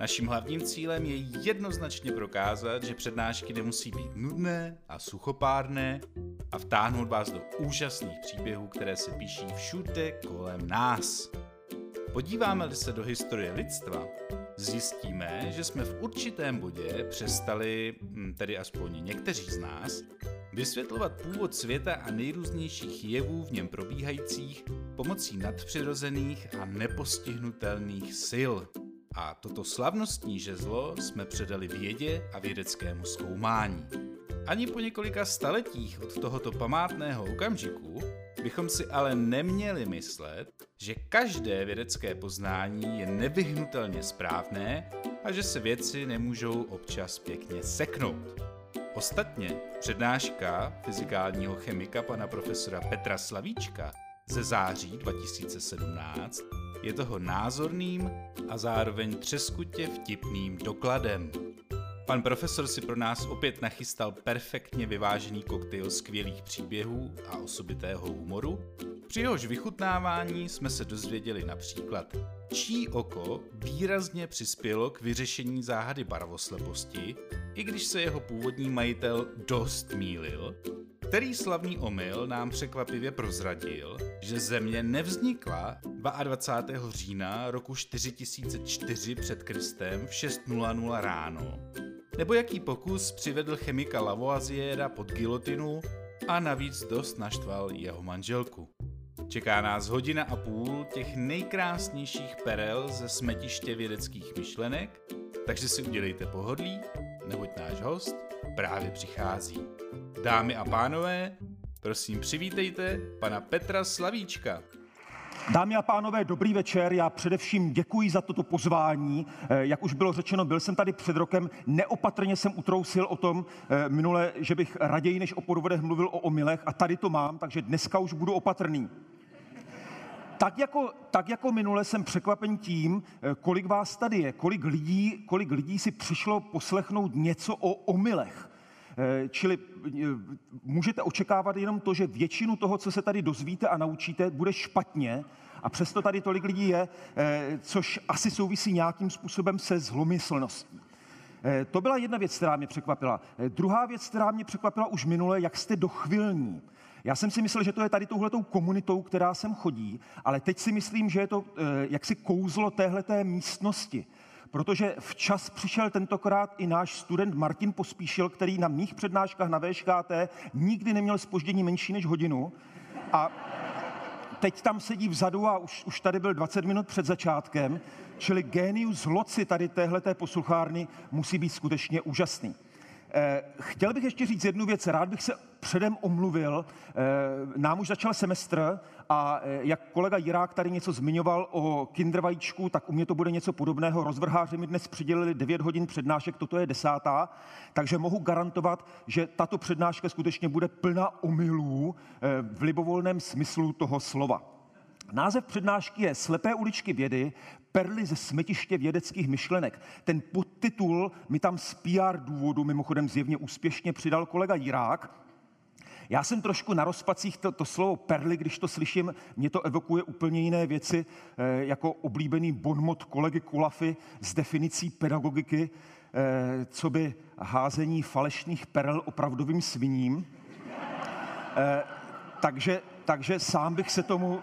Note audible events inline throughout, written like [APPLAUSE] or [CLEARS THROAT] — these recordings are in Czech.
Naším hlavním cílem je jednoznačně prokázat, že přednášky nemusí být nudné a suchopárné a vtáhnout vás do úžasných příběhů, které se píší všude kolem nás. Podíváme-li se do historie lidstva, zjistíme, že jsme v určitém bodě přestali, hm, tedy aspoň někteří z nás, vysvětlovat původ světa a nejrůznějších jevů v něm probíhajících pomocí nadpřirozených a nepostihnutelných sil. A toto slavnostní žezlo jsme předali vědě a vědeckému zkoumání. Ani po několika staletích od tohoto památného okamžiku bychom si ale neměli myslet, že každé vědecké poznání je nevyhnutelně správné a že se věci nemůžou občas pěkně seknout. Ostatně přednáška fyzikálního chemika pana profesora Petra Slavíčka ze září 2017 je toho názorným a zároveň třeskutě vtipným dokladem. Pan profesor si pro nás opět nachystal perfektně vyvážený koktejl skvělých příběhů a osobitého humoru, při jehož vychutnávání jsme se dozvěděli například, čí oko výrazně přispělo k vyřešení záhady barvosleposti, i když se jeho původní majitel dost mýlil, který slavný omyl nám překvapivě prozradil, že Země nevznikla 22. října roku 4004 před Kristem v 6.00 ráno, nebo jaký pokus přivedl chemika Lavoisiera pod gilotinu a navíc dost naštval jeho manželku. Čeká nás hodina a půl těch nejkrásnějších perel ze smetiště vědeckých myšlenek, takže si udělejte pohodlí, neboť náš host právě přichází. Dámy a pánové, prosím přivítejte pana Petra Slavíčka. Dámy a pánové, dobrý večer. Já především děkuji za toto pozvání. Eh, jak už bylo řečeno, byl jsem tady před rokem, neopatrně jsem utrousil o tom eh, minule, že bych raději než o podvodech mluvil o omylech a tady to mám, takže dneska už budu opatrný. Tak jako, tak jako minule jsem překvapen tím, eh, kolik vás tady je, kolik lidí, kolik lidí si přišlo poslechnout něco o omylech. Eh, čili eh, můžete očekávat jenom to, že většinu toho, co se tady dozvíte a naučíte, bude špatně, a přesto tady tolik lidí je, což asi souvisí nějakým způsobem se zlomyslností. To byla jedna věc, která mě překvapila. Druhá věc, která mě překvapila už minule, jak jste dochvilní. Já jsem si myslel, že to je tady touhletou komunitou, která sem chodí, ale teď si myslím, že je to jaksi kouzlo téhleté místnosti protože včas přišel tentokrát i náš student Martin Pospíšil, který na mých přednáškách na VŠKT nikdy neměl spoždění menší než hodinu. A teď tam sedí vzadu a už, už tady byl 20 minut před začátkem, čili genius loci tady téhleté posluchárny musí být skutečně úžasný. Eh, chtěl bych ještě říct jednu věc. Rád bych se předem omluvil. Eh, nám už začal semestr a eh, jak kolega Jirák tady něco zmiňoval o kindervajíčku, tak u mě to bude něco podobného. Rozvrháři mi dnes přidělili 9 hodin přednášek, toto je desátá, takže mohu garantovat, že tato přednáška skutečně bude plná omylů v libovolném smyslu toho slova. Název přednášky je Slepé uličky vědy, perly ze smetiště vědeckých myšlenek. Ten podtitul mi tam z PR důvodu mimochodem zjevně úspěšně přidal kolega Jirák. Já jsem trošku na rozpacích to, to slovo perly, když to slyším, mě to evokuje úplně jiné věci, eh, jako oblíbený bonmot kolegy Kulafy s definicí pedagogiky, eh, co by házení falešných perel opravdovým sviním. Eh, takže, takže sám bych se tomu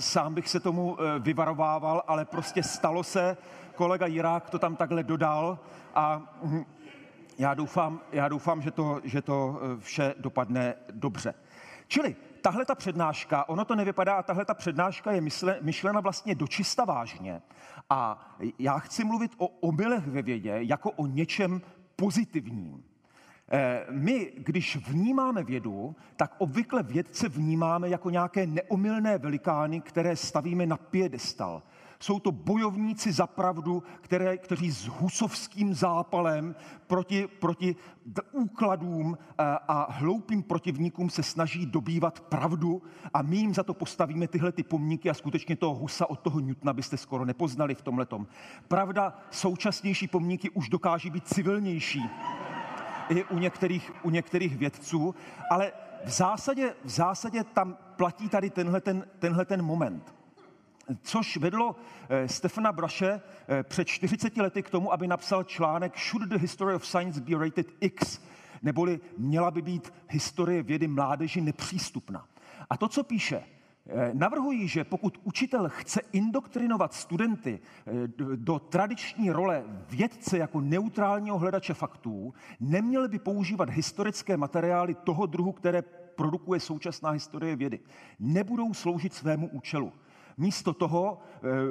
sám bych se tomu eh, vyvarovával, ale prostě stalo se, kolega Jirák to tam takhle dodal a hm, já doufám, já doufám že, to, že to eh, vše dopadne dobře. Čili tahle ta přednáška, ono to nevypadá, a tahle ta přednáška je mysle, myšlena vlastně dočista vážně. A já chci mluvit o omylech ve vědě jako o něčem pozitivním. Eh, my, když vnímáme vědu, tak obvykle vědce vnímáme jako nějaké neomylné velikány, které stavíme na piedestal. Jsou to bojovníci za pravdu, které, kteří s husovským zápalem proti, proti úkladům a, a hloupým protivníkům se snaží dobývat pravdu a my jim za to postavíme tyhle ty pomníky a skutečně toho husa od toho Newtona byste skoro nepoznali v tomhletom. Pravda, současnější pomníky už dokáží být civilnější i u některých, u některých vědců, ale v zásadě, v zásadě tam platí tady tenhle ten, tenhle ten moment což vedlo eh, Stefana Braše eh, před 40 lety k tomu, aby napsal článek Should the history of science be rated X? Neboli měla by být historie vědy mládeži nepřístupná. A to, co píše, eh, Navrhuji, že pokud učitel chce indoktrinovat studenty do tradiční role vědce jako neutrálního hledače faktů, neměl by používat historické materiály toho druhu, které produkuje současná historie vědy. Nebudou sloužit svému účelu. Místo toho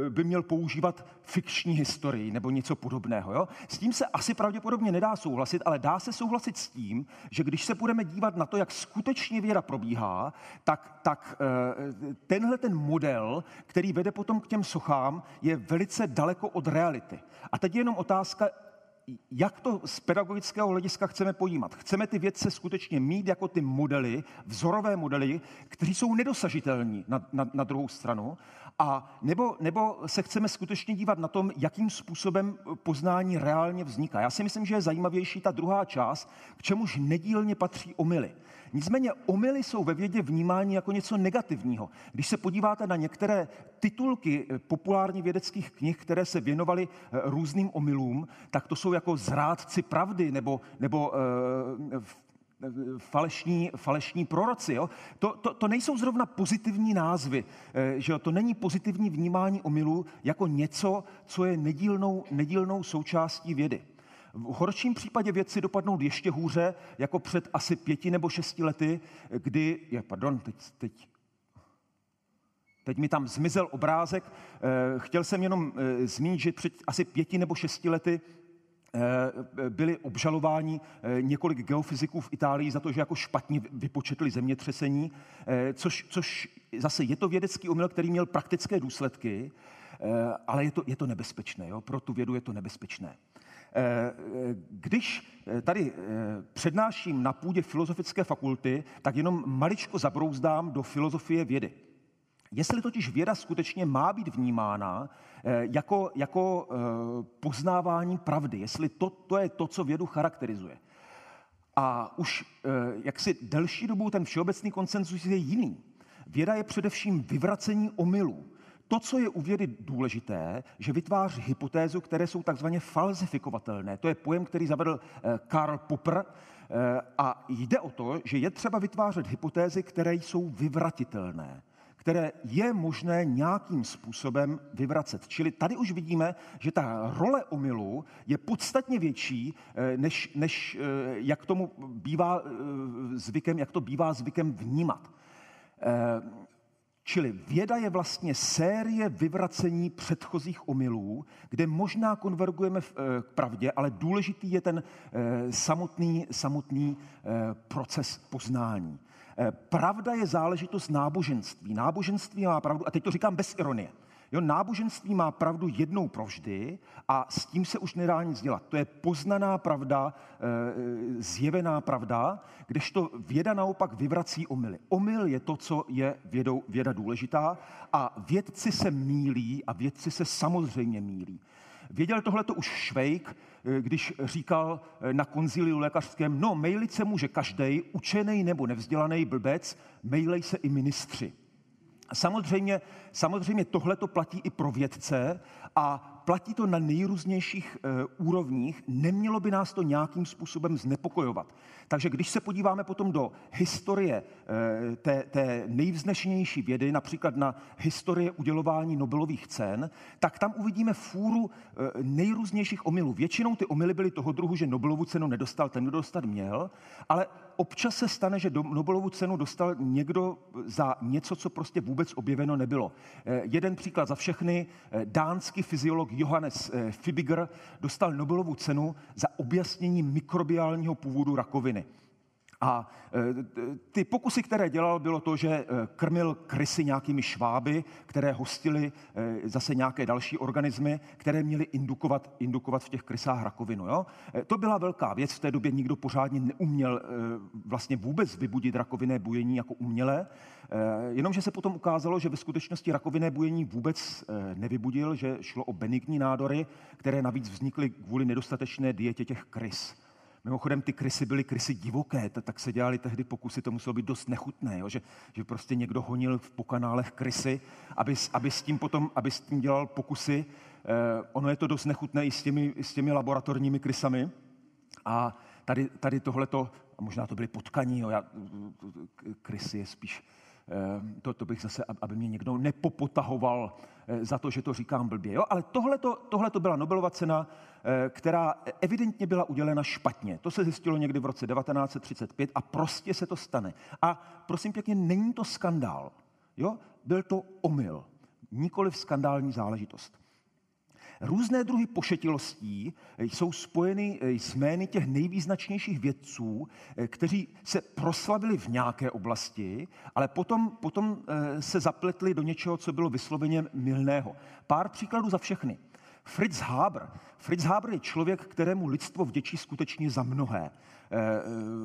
eh, by měl používat fikční historii nebo něco podobného. Jo? S tím se asi pravděpodobně nedá souhlasit, ale dá se souhlasit s tím, že když se budeme dívat na to, jak skutečně věda probíhá, tak, tak eh, tenhle ten model, který vede potom k těm sochám, je velice daleko od reality. A teď je jenom otázka, jak to z pedagogického hlediska chceme pojímat. Chceme ty vědce skutečně mít jako ty modely, vzorové modely, kteří jsou nedosažitelní na, na, na druhou stranu, a nebo, nebo se chceme skutečně dívat na tom, jakým způsobem poznání reálně vzniká. Já si myslím, že je zajímavější ta druhá část, k čemuž nedílně patří omily. Nicméně omily jsou ve vědě vnímány jako něco negativního. Když se podíváte na některé titulky eh, populárně vědeckých knih, které se věnovaly eh, různým omylům, tak to jsou jako zrádci pravdy nebo, nebo uh, falešní, falešní proroci. Jo? To, to, to nejsou zrovna pozitivní názvy, že jo? to není pozitivní vnímání omylů jako něco, co je nedílnou, nedílnou součástí vědy. V horším případě věci dopadnou ještě hůře, jako před asi pěti nebo šesti lety, kdy, je, pardon, teď, teď, teď mi tam zmizel obrázek, eh, chtěl jsem jenom eh, zmínit, že před asi pěti nebo šesti lety eh, byli obžalováni několik geofyziků v Itálii za to, že jako špatně vypočetli zemětřesení, což, což zase je to vědecký omyl, který měl praktické důsledky, ale je to, je to nebezpečné. Jo? Pro tu vědu je to nebezpečné. Eh, když eh, tady eh, přednáším na půdě filozofické fakulty, tak jenom maličko zabrouzdám do filozofie vědy. Jestli totiž věda skutečně má být vnímána jako, jako poznávání pravdy, jestli to, to je to, co vědu charakterizuje. A už jaksi delší dobu ten všeobecný konsenzus je jiný. Věda je především vyvracení omylů to, co je u vědy důležité, že vytváří hypotézu, které jsou takzvaně falzifikovatelné. To je pojem, který zavedl eh, Karl Popper. Eh, a jde o to, že je třeba vytvářet hypotézy, které jsou vyvratitelné které je možné nějakým způsobem vyvracet. Čili tady už vidíme, že ta role omylu je podstatně větší, eh, než, než jak tomu bývá zvykem, jak to bývá zvykem vnímat. Čili věda je vlastně série vyvracení předchozích omylů, kde možná konvergujeme eh, k pravdě, ale důležitý je ten eh, samotný, samotný eh, proces poznání. Pravda je záležitost náboženství. Náboženství má pravdu, a teď to říkám bez ironie. Jo, náboženství má pravdu jednou provždy a s tím se už nedá nic dělat. To je poznaná pravda, e, zjevená pravda, kdežto věda naopak vyvrací omily. Omyl je to, co je vědou, věda důležitá a vědci se mílí a vědci se samozřejmě mílí. Věděl tohleto už Švejk, e, když říkal e, na konziliu lékařském, no, mejlit se může každý, učený nebo nevzdělaný blbec, mejlej se i ministři. Samozřejmě, samozřejmě tohle to platí i pro vědce a platí to na nejrůznějších e, úrovních, nemělo by nás to nějakým způsobem znepokojovat. Takže když se podíváme potom do historie e, té, té nejvznešenější vědy, například na historie udělování Nobelových cen, tak tam uvidíme fůru e, nejrůznějších omylů. Většinou ty omily byly toho druhu, že Nobelovu cenu nedostal ten, kdo dostat měl, ale občas se stane, že Nobelovu cenu dostal někdo za něco, co prostě vůbec objeveno nebylo. Jeden příklad za všechny, dánský fyziolog Johannes eh, Fibiger dostal Nobelovu cenu za objasnění mikrobiálního původu rakoviny. A e, ty pokusy, které dělal, bylo to, že e, krmil krysy nějakými šváby, které hostily zase nějaké další organismy, které měly indukovat, indukovat v těch krysách rakovinu. Jo? To byla velká věc, v té době nikdo pořádně neuměl vlastně vůbec vybudit rakovinné bujení jako umělé, jenomže se potom ukázalo, že ve skutečnosti rakovinné bujení vůbec nevybudil, že šlo o benigní nádory, které navíc vznikly kvůli nedostatečné dietě těch krys. Mimochodem, ty krysy byly krysy divoké, tak se dělali tehdy pokusy, to muselo být dost nechutné, jo? Že, že prostě někdo honil v pokanálech krysy, aby, aby, s tím potom, aby s tím dělal pokusy. Eh, ono je to dost nechutné i s těmi, s těmi laboratorními krysami. A tady, tady tohleto, a možná to byly potkaní, jo? Já, krysy je spíš Eh, to, to bych zase, aby mě někdo nepopotahoval eh, za to, že to říkám blbě. Jo? Ale tohle to byla Nobelova cena, eh, která evidentně byla udělena špatně. To se zjistilo někdy v roce 1935 a prostě se to stane. A prosím pěkně, není to skandál. Jo? Byl to omyl, nikoli skandální záležitost. Různé druhy pošetilostí jsou spojeny eh, s jmény těch nejvýznačnějších vědců, eh, kteří se proslavili v nějaké oblasti, ale potom, potom eh, se zapletli do něčeho, co bylo vysloveně milného. Pár příkladů za všechny. Fritz Haber. Fritz Haber je člověk, kterému lidstvo vděčí skutečně za mnohé.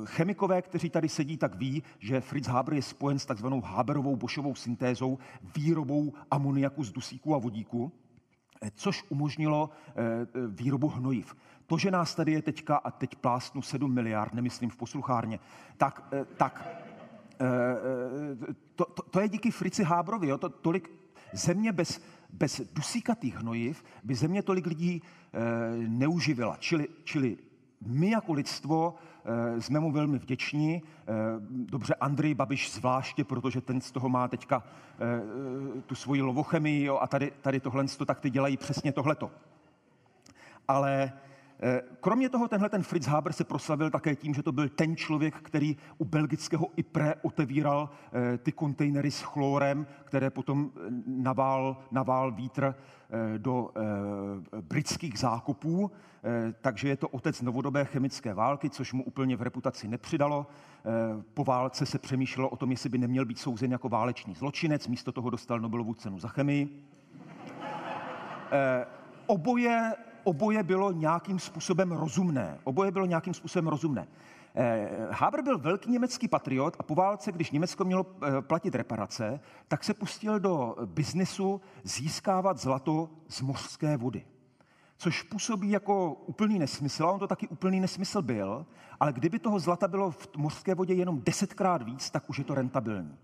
Chemikové, kteří tady sedí, tak ví, že Fritz Haber je spojen s takzvanou Haberovou bošovou syntézou, výrobou amoniaku z dusíku a vodíku. Eh, což umožnilo eh, eh, výrobu hnojiv. To, že nás tady je teďka, a teď plásnu 7 miliard, nemyslím v posluchárně, tak, tak to, to, to je díky Frici Hábrovi. Jo? To, tolik země bez, bez dusíkatých hnojiv by země tolik lidí neuživila. Čili, čili my jako lidstvo Eh, jsme mu velmi vděční. Eh, dobře, Andrej Babiš zvláště, protože ten z toho má teďka eh, tu svoji lovochemii jo, a tady, tady tohle, tak ty dělají přesně tohleto. Ale Kromě toho, tenhle ten Fritz Haber se proslavil také tím, že to byl ten člověk, který u belgického IPRE otevíral ty kontejnery s chlorem, které potom navál, navál vítr do britských zákupů. Eh, takže je to otec novodobé chemické války, což mu úplně v reputaci nepřidalo. Eh, po válce se přemýšlelo o tom, jestli by neměl být souzen jako válečný zločinec, místo toho dostal Nobelovu cenu za chemii. Eh, oboje, oboje bylo nějakým způsobem rozumné. Oboje bylo nějakým způsobem rozumné. Haber byl velký německý patriot a po válce, když Německo mělo platit reparace, tak se pustil do biznesu získávat zlato z mořské vody což působí jako úplný nesmysl, a on to taky úplný nesmysl byl, ale kdyby toho zlata bylo v mořské vodě jenom desetkrát víc, tak už je to rentabilní.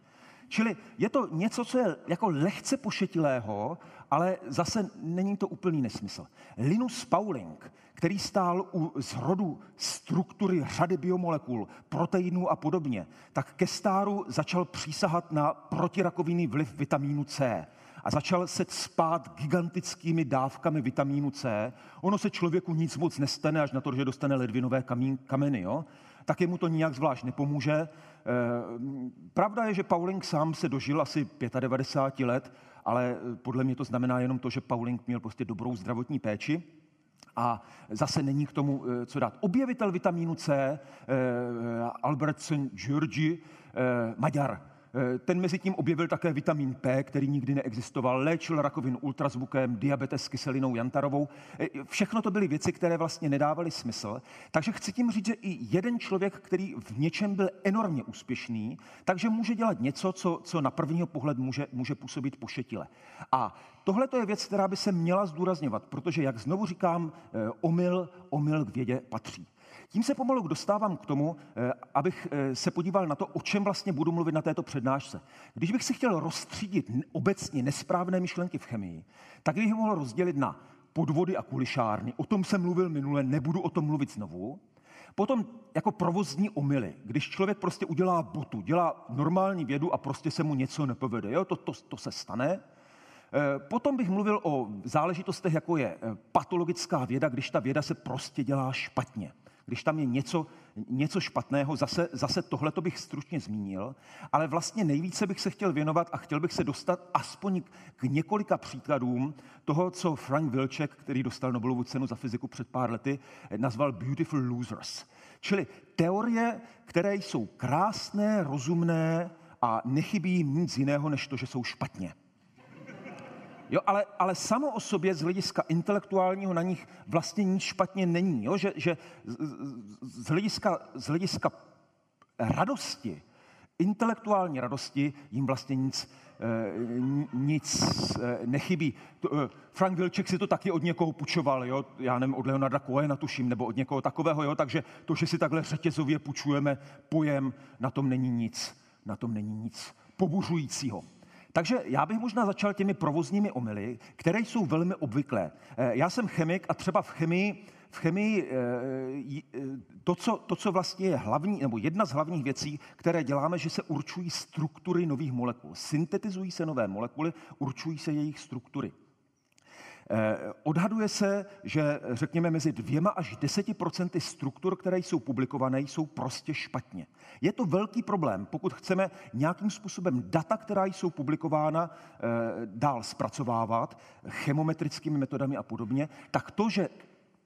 Čili je to něco, co je jako lehce pošetilého, ale zase není to úplný nesmysl. Linus Pauling, který stál u zrodu struktury řady biomolekul, proteinů a podobně, tak ke stáru začal přísahat na protirakovinný vliv vitamínu C a začal se spát gigantickými dávkami vitamínu C. Ono se člověku nic moc nestane, až na to, že dostane ledvinové kamín, kameny. Jo? Tak mu to nijak zvlášť nepomůže. E, pravda je, že Pauling sám se dožil asi 95 let, ale podle mě to znamená jenom to, že Pauling měl prostě dobrou zdravotní péči. A zase není k tomu eh, co dát. Objevitel vitamínu C, eh, Albertson Georgi, Maďar, Eh, ten mezi tím objevil také vitamin P, který nikdy neexistoval, léčil rakovinu ultrazvukem, diabetes s kyselinou jantarovou. Eh, všechno to byly věci, které vlastně nedávaly smysl. Takže chci tím říct, že i jeden člověk, který v něčem byl enormně úspěšný, takže může dělat něco, co, co na prvního pohled může, může působit pošetile. A tohle je věc, která by se měla zdůrazňovat, protože, jak znovu říkám, eh, omyl, omyl k vědě patří. Tím se pomalu dostávám k tomu, eh, abych eh, se podíval na to, o čem vlastně budu mluvit na této přednášce. Když bych si chtěl rozstřídit obecně nesprávné myšlenky v chemii, tak bych mohl rozdělit na podvody a kulišárny. O tom jsem mluvil minule, nebudu o tom mluvit znovu. Potom jako provozní omily, když člověk prostě udělá botu, dělá normální vědu a prostě se mu něco nepovede. Jo? To, to, to se stane. Eh, potom bych mluvil o záležitostech, jako je patologická věda, když ta věda se prostě dělá špatně. Když tam je něco, něco špatného, zase, zase tohle bych stručně zmínil, ale vlastně nejvíce bych se chtěl věnovat a chtěl bych se dostat aspoň k několika příkladům toho, co Frank Wilczek, který dostal Nobelovu cenu za fyziku před pár lety, nazval Beautiful Losers. Čili teorie, které jsou krásné, rozumné a nechybí nic jiného, než to, že jsou špatně. Jo, ale, ale samo o sobě z hlediska intelektuálního na nich vlastně nic špatně není. Jo? Že, že z, hlediska, z hlediska radosti, intelektuální radosti, jim vlastně nic, eh, nic eh, nechybí. Eh, Frank Wilczek si to taky od někoho pučoval, jo? já nevím, od Leonarda Cohena tuším, nebo od někoho takového, jo? takže to, že si takhle řetězově půjčujeme pojem, na tom není nic, na tom není nic pobuřujícího. Takže já bych možná začal těmi provozními omily, které jsou velmi obvyklé. Eh, já jsem chemik a třeba v chemii, v chemii eh, eh, to co, to, co vlastně je hlavní, nebo jedna z hlavních věcí, které děláme, že se určují struktury nových molekul. Syntetizují se nové molekuly, určují se jejich struktury. Eh, odhaduje se, že řekněme mezi dvěma až deseti procenty struktur, které jsou publikované, jsou prostě špatně. Je to velký problém, pokud chceme nějakým způsobem data, která jsou publikována, eh, dál zpracovávat chemometrickými metodami a podobně, tak to, že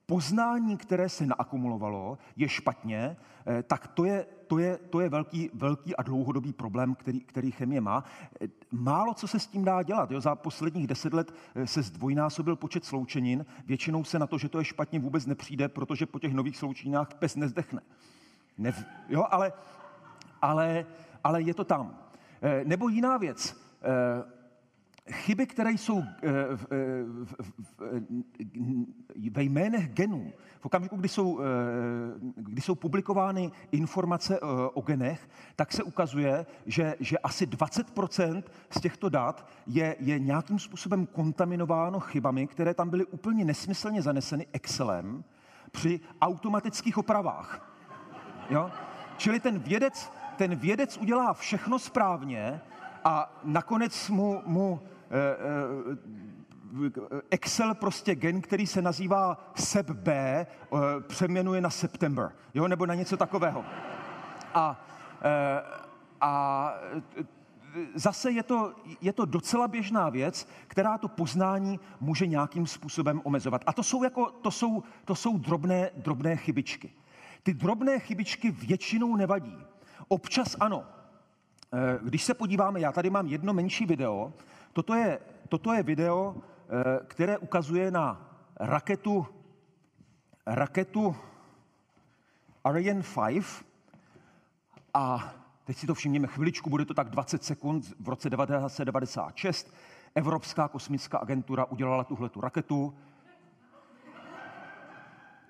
poznání, které se naakumulovalo, je špatně, eh, tak to je, to je, to je velký, velký a dlouhodobý problém, který, který chemie má. Eh, málo co se s tím dá dělat. Jo? Za posledních deset let eh, se zdvojnásobil počet sloučenin. Většinou se na to, že to je špatně, vůbec nepřijde, protože po těch nových sloučeninách pes nezdechne. Nev, jo, ale, ale, ale je to tam. Nebo jiná věc chyby, které jsou eh, ve jménech genů, v okamžiku, kdy jsou, eh, kdy jsou publikovány informace eh, o genech, tak se ukazuje, že, že asi 20% z těchto dat je, je nějakým způsobem kontaminováno chybami, které tam byly úplně nesmyslně zaneseny Excelem při automatických opravách. Jo? Čili ten vědec, ten vědec udělá všechno správně a nakonec mu, mu Eh, eh, Excel prostě gen, který se nazývá SEP-B, eh, přeměnuje na September, jo, nebo na něco takového. A, a zase je to, je to docela běžná věc, která to poznání může nějakým způsobem omezovat. A to jsou, jako, to jsou, to jsou drobné, drobné chybičky. Ty drobné chybičky většinou nevadí. Občas ano. Když se podíváme, já tady mám jedno menší video, Toto je, toto je video, eh, které ukazuje na raketu, raketu Ariane 5 a teď si to všimněme chviličku, bude to tak 20 sekund, v roce 1996 Evropská kosmická agentura udělala tuhle tu raketu.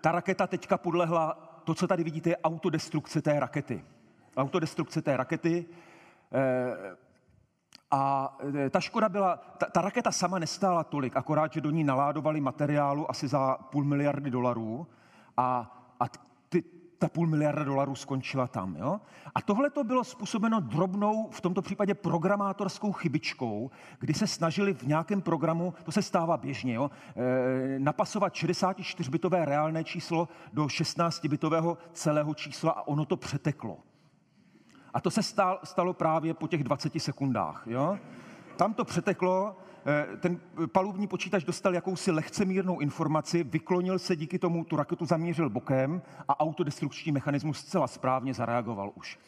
Ta raketa teďka podlehla, to, co tady vidíte, je autodestrukce té rakety. Autodestrukce té rakety. Eh, a e, ta škoda byla, ta, ta raketa sama nestála tolik, akorát, že do ní naládovali materiálu asi za půl miliardy dolarů a, a ty, ta půl miliarda dolarů skončila tam. Jo? A tohle to bylo způsobeno drobnou, v tomto případě programátorskou chybičkou, kdy se snažili v nějakém programu, to se stává běžně, jo? E, napasovat 64-bitové reálné číslo do 16-bitového celého čísla a ono to přeteklo. A to se stalo právě po těch 20 sekundách. Jo? Tam to přeteklo, eh, ten palubní počítač dostal jakousi lehce mírnou informaci, vyklonil se díky tomu, tu raketu zamířil bokem a autodestrukční mechanismus zcela správně zareagoval už.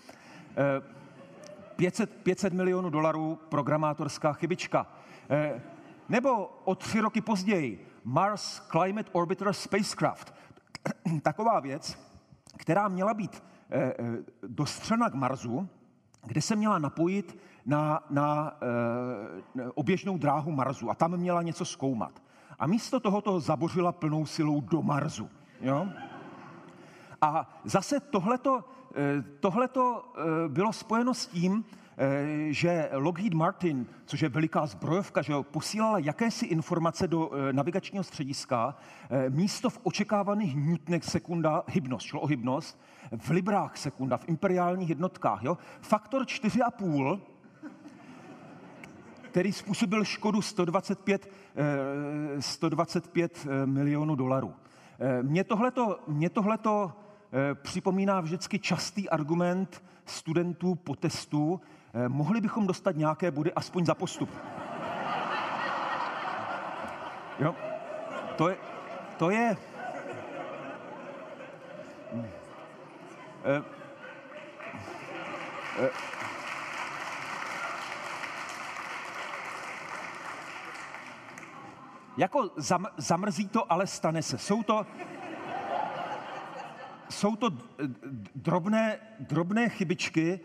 500, eh, 500 milionů dolarů programátorská chybička. Eh, nebo o tři roky později Mars Climate Orbiter Spacecraft. [CLEARS THROAT] Taková věc, která měla být Eh, eh, dostřena k Marsu, kde se měla napojit na, na e, oběžnou dráhu Marsu a tam měla něco zkoumat. A místo toho to zabořila plnou silou do Marsu. Jo? A zase tohleto, tohleto bylo spojeno s tím, že Lockheed Martin, což je veliká zbrojovka, že posílala jakési informace do navigačního střediska, místo v očekávaných newtonech sekunda hybnost, šlo o hybnost, v librách sekunda, v imperiálních jednotkách. Jo? Faktor 4,5, který způsobil škodu 125, 125 eh, eh, milionů dolarů. Eh, mě tohleto, mě tohleto eh, připomíná vždycky častý argument studentů po testu, eh, mohli bychom dostat nějaké body aspoň za postup. Jo? To je, to je, Jako zam, zamrzí to, ale stane se. Jsou to, jsou to drobné, drobné chybičky.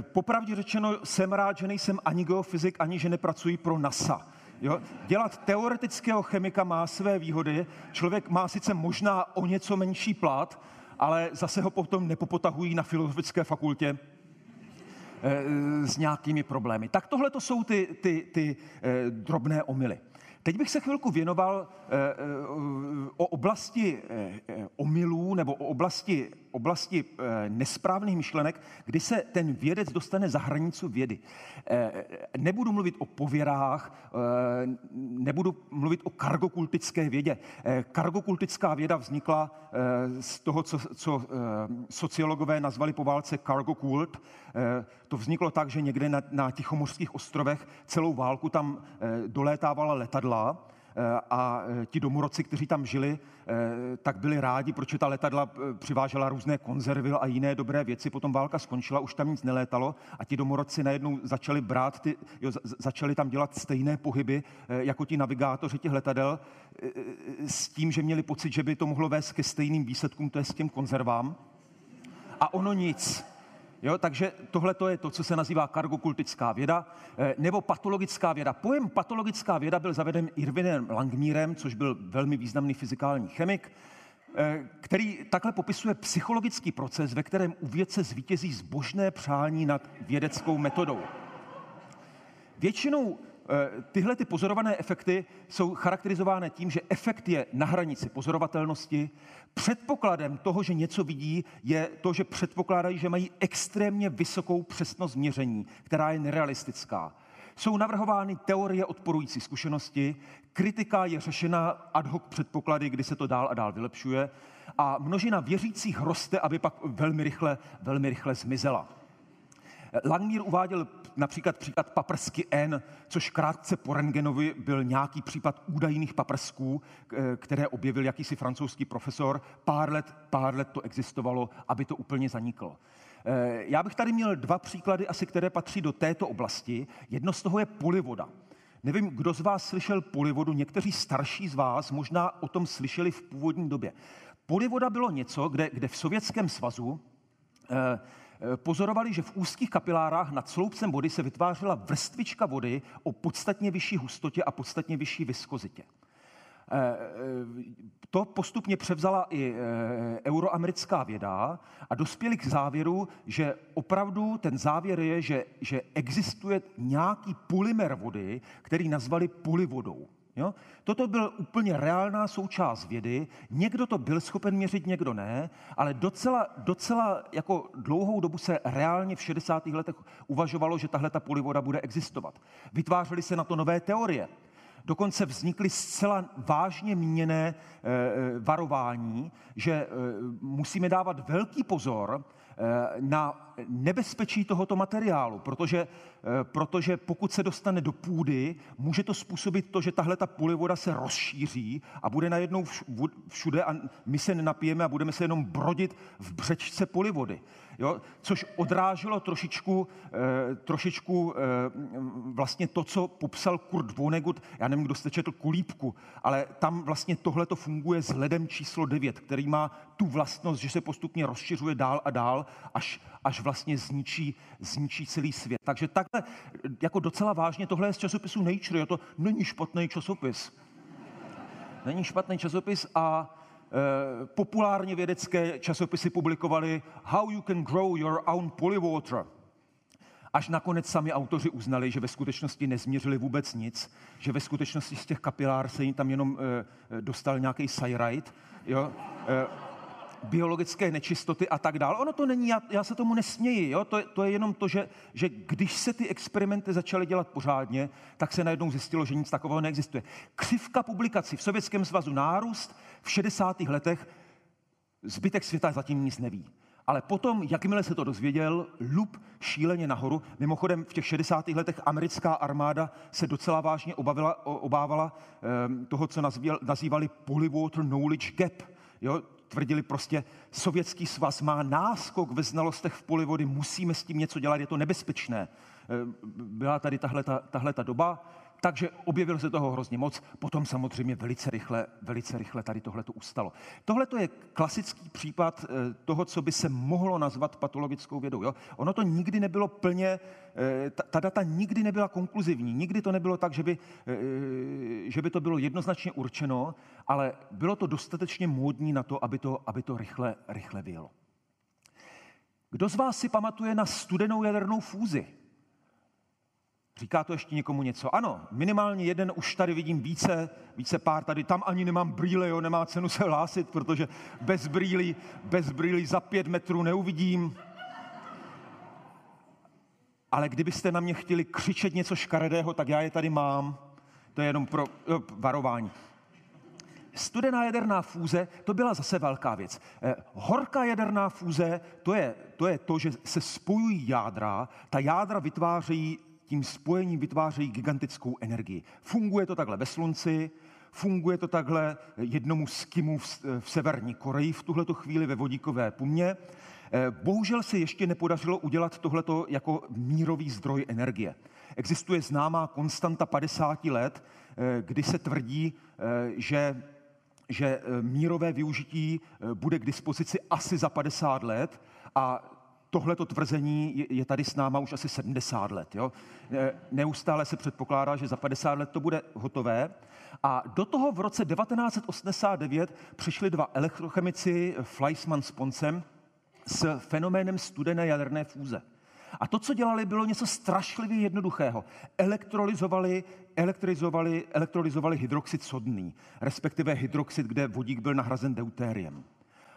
Popravdě řečeno, jsem rád, že nejsem ani geofyzik, ani že nepracuji pro NASA. Jo? Dělat teoretického chemika má své výhody. Člověk má sice možná o něco menší plat, ale zase ho potom nepopotahují na filozofické fakultě eh, s nějakými problémy. Tak tohle to jsou ty, ty, ty eh, drobné omily. Teď bych se chvilku věnoval eh, o oblasti omylů nebo o oblasti oblasti eh, nesprávných myšlenek, kdy se ten vědec dostane za hranicu vědy. Eh, nebudu mluvit o pověrách, eh, nebudu mluvit o kargokultické vědě. Kargokultická věda vznikla z toho, co, co sociologové nazvali po válce cargo kult. To vzniklo tak, že někde na, na Tichomorských ostrovech celou válku tam dolétávala letadla Eh, a eh, ti domorodci, kteří tam žili, eh, tak byli rádi, protože ta letadla přivážela různé konzervy a jiné dobré věci. Potom válka skončila, už tam nic nelétalo a ti domorodci najednou začali brát, ty, jo, začali tam dělat stejné pohyby jako ti navigátoři těch letadel s tím, že měli pocit, že by to mohlo vést ke stejným výsledkům, to je s těm konzervám. A ono nic. Jo, takže tohle je to, co se nazývá kargokultická věda eh, nebo patologická věda. Pojem patologická věda byl zaveden Irvinem Langmírem, což byl velmi významný fyzikální chemik, eh, který takhle popisuje psychologický proces, ve kterém u vědce zvítězí zbožné přání nad vědeckou metodou. Většinou tyhle ty pozorované efekty jsou charakterizovány tím, že efekt je na hranici pozorovatelnosti. Předpokladem toho, že něco vidí, je to, že předpokládají, že mají extrémně vysokou přesnost měření, která je nerealistická. Jsou navrhovány teorie odporující zkušenosti, kritika je řešena ad hoc předpoklady, kdy se to dál a dál vylepšuje a množina věřících roste, aby pak velmi rychle, velmi rychle zmizela. Langmír uváděl například příklad paprsky N, což krátce po Rengenovi byl nějaký případ údajných paprsků, které objevil jakýsi francouzský profesor. Pár let, pár let to existovalo, aby to úplně zaniklo. Eh, já bych tady měl dva příklady, asi které patří do této oblasti. Jedno z toho je polivoda. Nevím, kdo z vás slyšel polivodu, někteří starší z vás možná o tom slyšeli v původní době. Polivoda bylo něco, kde, kde v Sovětském svazu eh, Eh, pozorovali, že v úzkých kapilárách nad sloupcem vody se vytvářela vrstvička vody o podstatně vyšší hustotě a podstatně vyšší viskozitě. Eh, eh, to postupně převzala i euroamerická věda a dospěli k závěru, že opravdu ten závěr je, že, že existuje nějaký polymer vody, který nazvali polyvodou. Jo? Toto byl úplně reálná součást vědy. Někdo to byl schopen měřit, někdo ne, ale docela, docela jako dlouhou dobu se reálně v 60. letech uvažovalo, že tahle ta polivoda bude existovat. Vytvářely se na to nové teorie. Dokonce vznikly zcela vážně míněné e, varování, že e, musíme dávat velký pozor, Eh, nebezpečí tohoto materiálu, protože, eh, protože pokud se dostane do půdy, může to způsobit to, že tahle ta polivoda se rozšíří a bude najednou všude a my se nenapijeme a budeme se jenom brodit v břečce polivody jo? což odráželo trošičku, eh, trošičku eh, vlastně to, co popsal Kurt Vonnegut, já nevím, kdo jste četl Kulípku, ale tam vlastně tohle to funguje s ledem číslo 9, který má tu vlastnost, že se postupně rozšiřuje dál a dál, až, až vlastně zničí, zničí celý svět. Takže takhle, jako docela vážně, tohle je z časopisu Nature, jo? to není špatný časopis. Není špatný časopis a Eh, populárně vědecké časopisy publikovaly How you can grow your own polywater. Až nakonec sami autoři uznali, že ve skutečnosti nezměřili vůbec nic, že ve skutečnosti z těch kapilár se jim tam jenom e, dostal nějaký sajrajt, jo, e, biologické nečistoty a tak dále. Ono to není, já, já se tomu nesměji, jo? To, to je jenom to, že, že když se ty experimenty začaly dělat pořádně, tak se najednou zjistilo, že nic takového neexistuje. Křivka publikací v Sovětském svazu nárůst v 60. letech Zbytek světa zatím nic neví. Ale potom, jakmile se to dozvěděl, lup šíleně nahoru. Mimochodem, v těch 60. letech americká armáda se docela vážně obavila, obávala um, toho, co nazývali Polywater Knowledge Gap. Jo? Tvrdili prostě, sovětský svaz má náskok ve znalostech v poli vody, musíme s tím něco dělat, je to nebezpečné. Byla tady tahle ta doba, takže objevil se toho hrozně moc, potom samozřejmě velice rychle, velice rychle tady tohle to ustalo. Tohle je klasický případ eh, toho, co by se mohlo nazvat patologickou vědou. Jo? Ono to nikdy nebylo plně, eh, ta, ta data nikdy nebyla konkluzivní, nikdy to nebylo tak, že by, eh, že by to bylo jednoznačně určeno, ale bylo to dostatečně módní na to, aby to, aby to rychle, rychle vyjelo. Kdo z vás si pamatuje na studenou jadernou fúzi? Říká to ještě někomu něco? Ano, minimálně jeden už tady vidím více, více pár tady. Tam ani nemám brýle, jo, nemá cenu se hlásit, protože bez brýlí, bez brýlí za pět metrů neuvidím. Ale kdybyste na mě chtěli křičet něco škaredého, tak já je tady mám. To je jenom pro jo, varování. Studená jaderná fúze, to byla zase velká věc. Eh, horká jaderná fúze, to je, to je to, že se spojují jádra, ta jádra vytvářejí tím spojením vytvářejí gigantickou energii. Funguje to takhle ve Slunci, funguje to takhle jednomu z Kimů v, v Severní Koreji v tuhleto chvíli ve vodíkové pumě. Eh, bohužel se ještě nepodařilo udělat tohleto jako mírový zdroj energie. Existuje známá konstanta 50 let, eh, kdy se tvrdí, eh, že že mírové využití bude k dispozici asi za 50 let a tohleto tvrzení je tady s náma už asi 70 let. Jo? E, neustále se předpokládá, že za 50 let to bude hotové. A do toho v roce 1989 přišli dva elektrochemici Fleischmann s Poncem s fenoménem studené jaderné fúze. A to, co dělali, bylo něco strašlivě jednoduchého. Elektrolyzovali, elektrolyzovali, elektrolyzovali hydroxid sodný, respektive hydroxid, kde vodík byl nahrazen deutériem.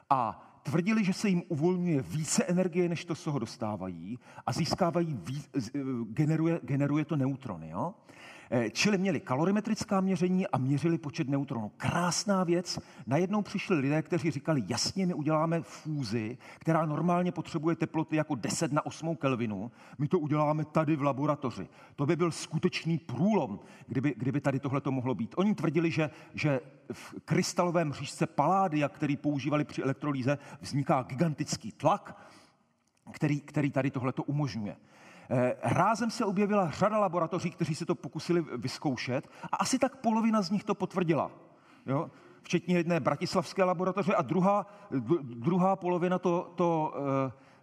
A tvrdili, že se jim uvolňuje více energie, než to, co ho dostávají a získávají, víc, eh, generuje, generuje to neutrony. Jo? Eh, čili měli kalorimetrická měření a měřili počet neutronů. Krásná věc. Najednou přišli lidé, kteří říkali, jasně, my uděláme fúzi, která normálně potřebuje teploty jako 10 na 8 kelvinu. My to uděláme tady v laboratoři. To by byl skutečný průlom, kdyby, kdyby tady tohle to mohlo být. Oni tvrdili, že, že v krystalovém řížce paládia, který používali při elektrolýze, vzniká gigantický tlak, který, který tady tohle to umožňuje. Eh, rázem se objevila řada laboratoří, kteří se to pokusili vyzkoušet a asi tak polovina z nich to potvrdila. Jo? Včetně jedné bratislavské laboratoře a druhá, druhá polovina to, to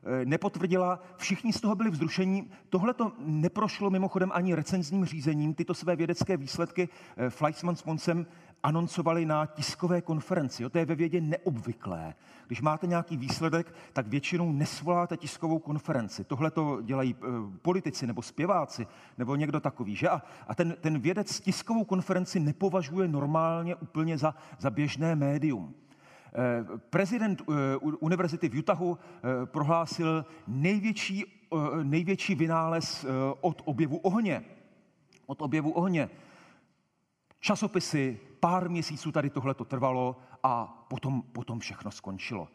e, nepotvrdila. Všichni z toho byli vzrušení. Tohle to neprošlo mimochodem ani recenzním řízením. Tyto své vědecké výsledky Fleischmann s Poncem anoncovali na tiskové konferenci. Jo, to je ve vědě neobvyklé. Když máte nějaký výsledek, tak většinou nesvoláte tiskovou konferenci. Tohle to dělají e, politici nebo zpěváci nebo někdo takový. Že? A, a ten, ten vědec tiskovou konferenci nepovažuje normálně úplně za, za běžné médium. E, prezident e, univerzity v Utahu prohlásil největší, největší vynález od objevu ohně. Od objevu ohně. Časopisy, pár měsíců tady tohle to trvalo a potom, potom všechno skončilo.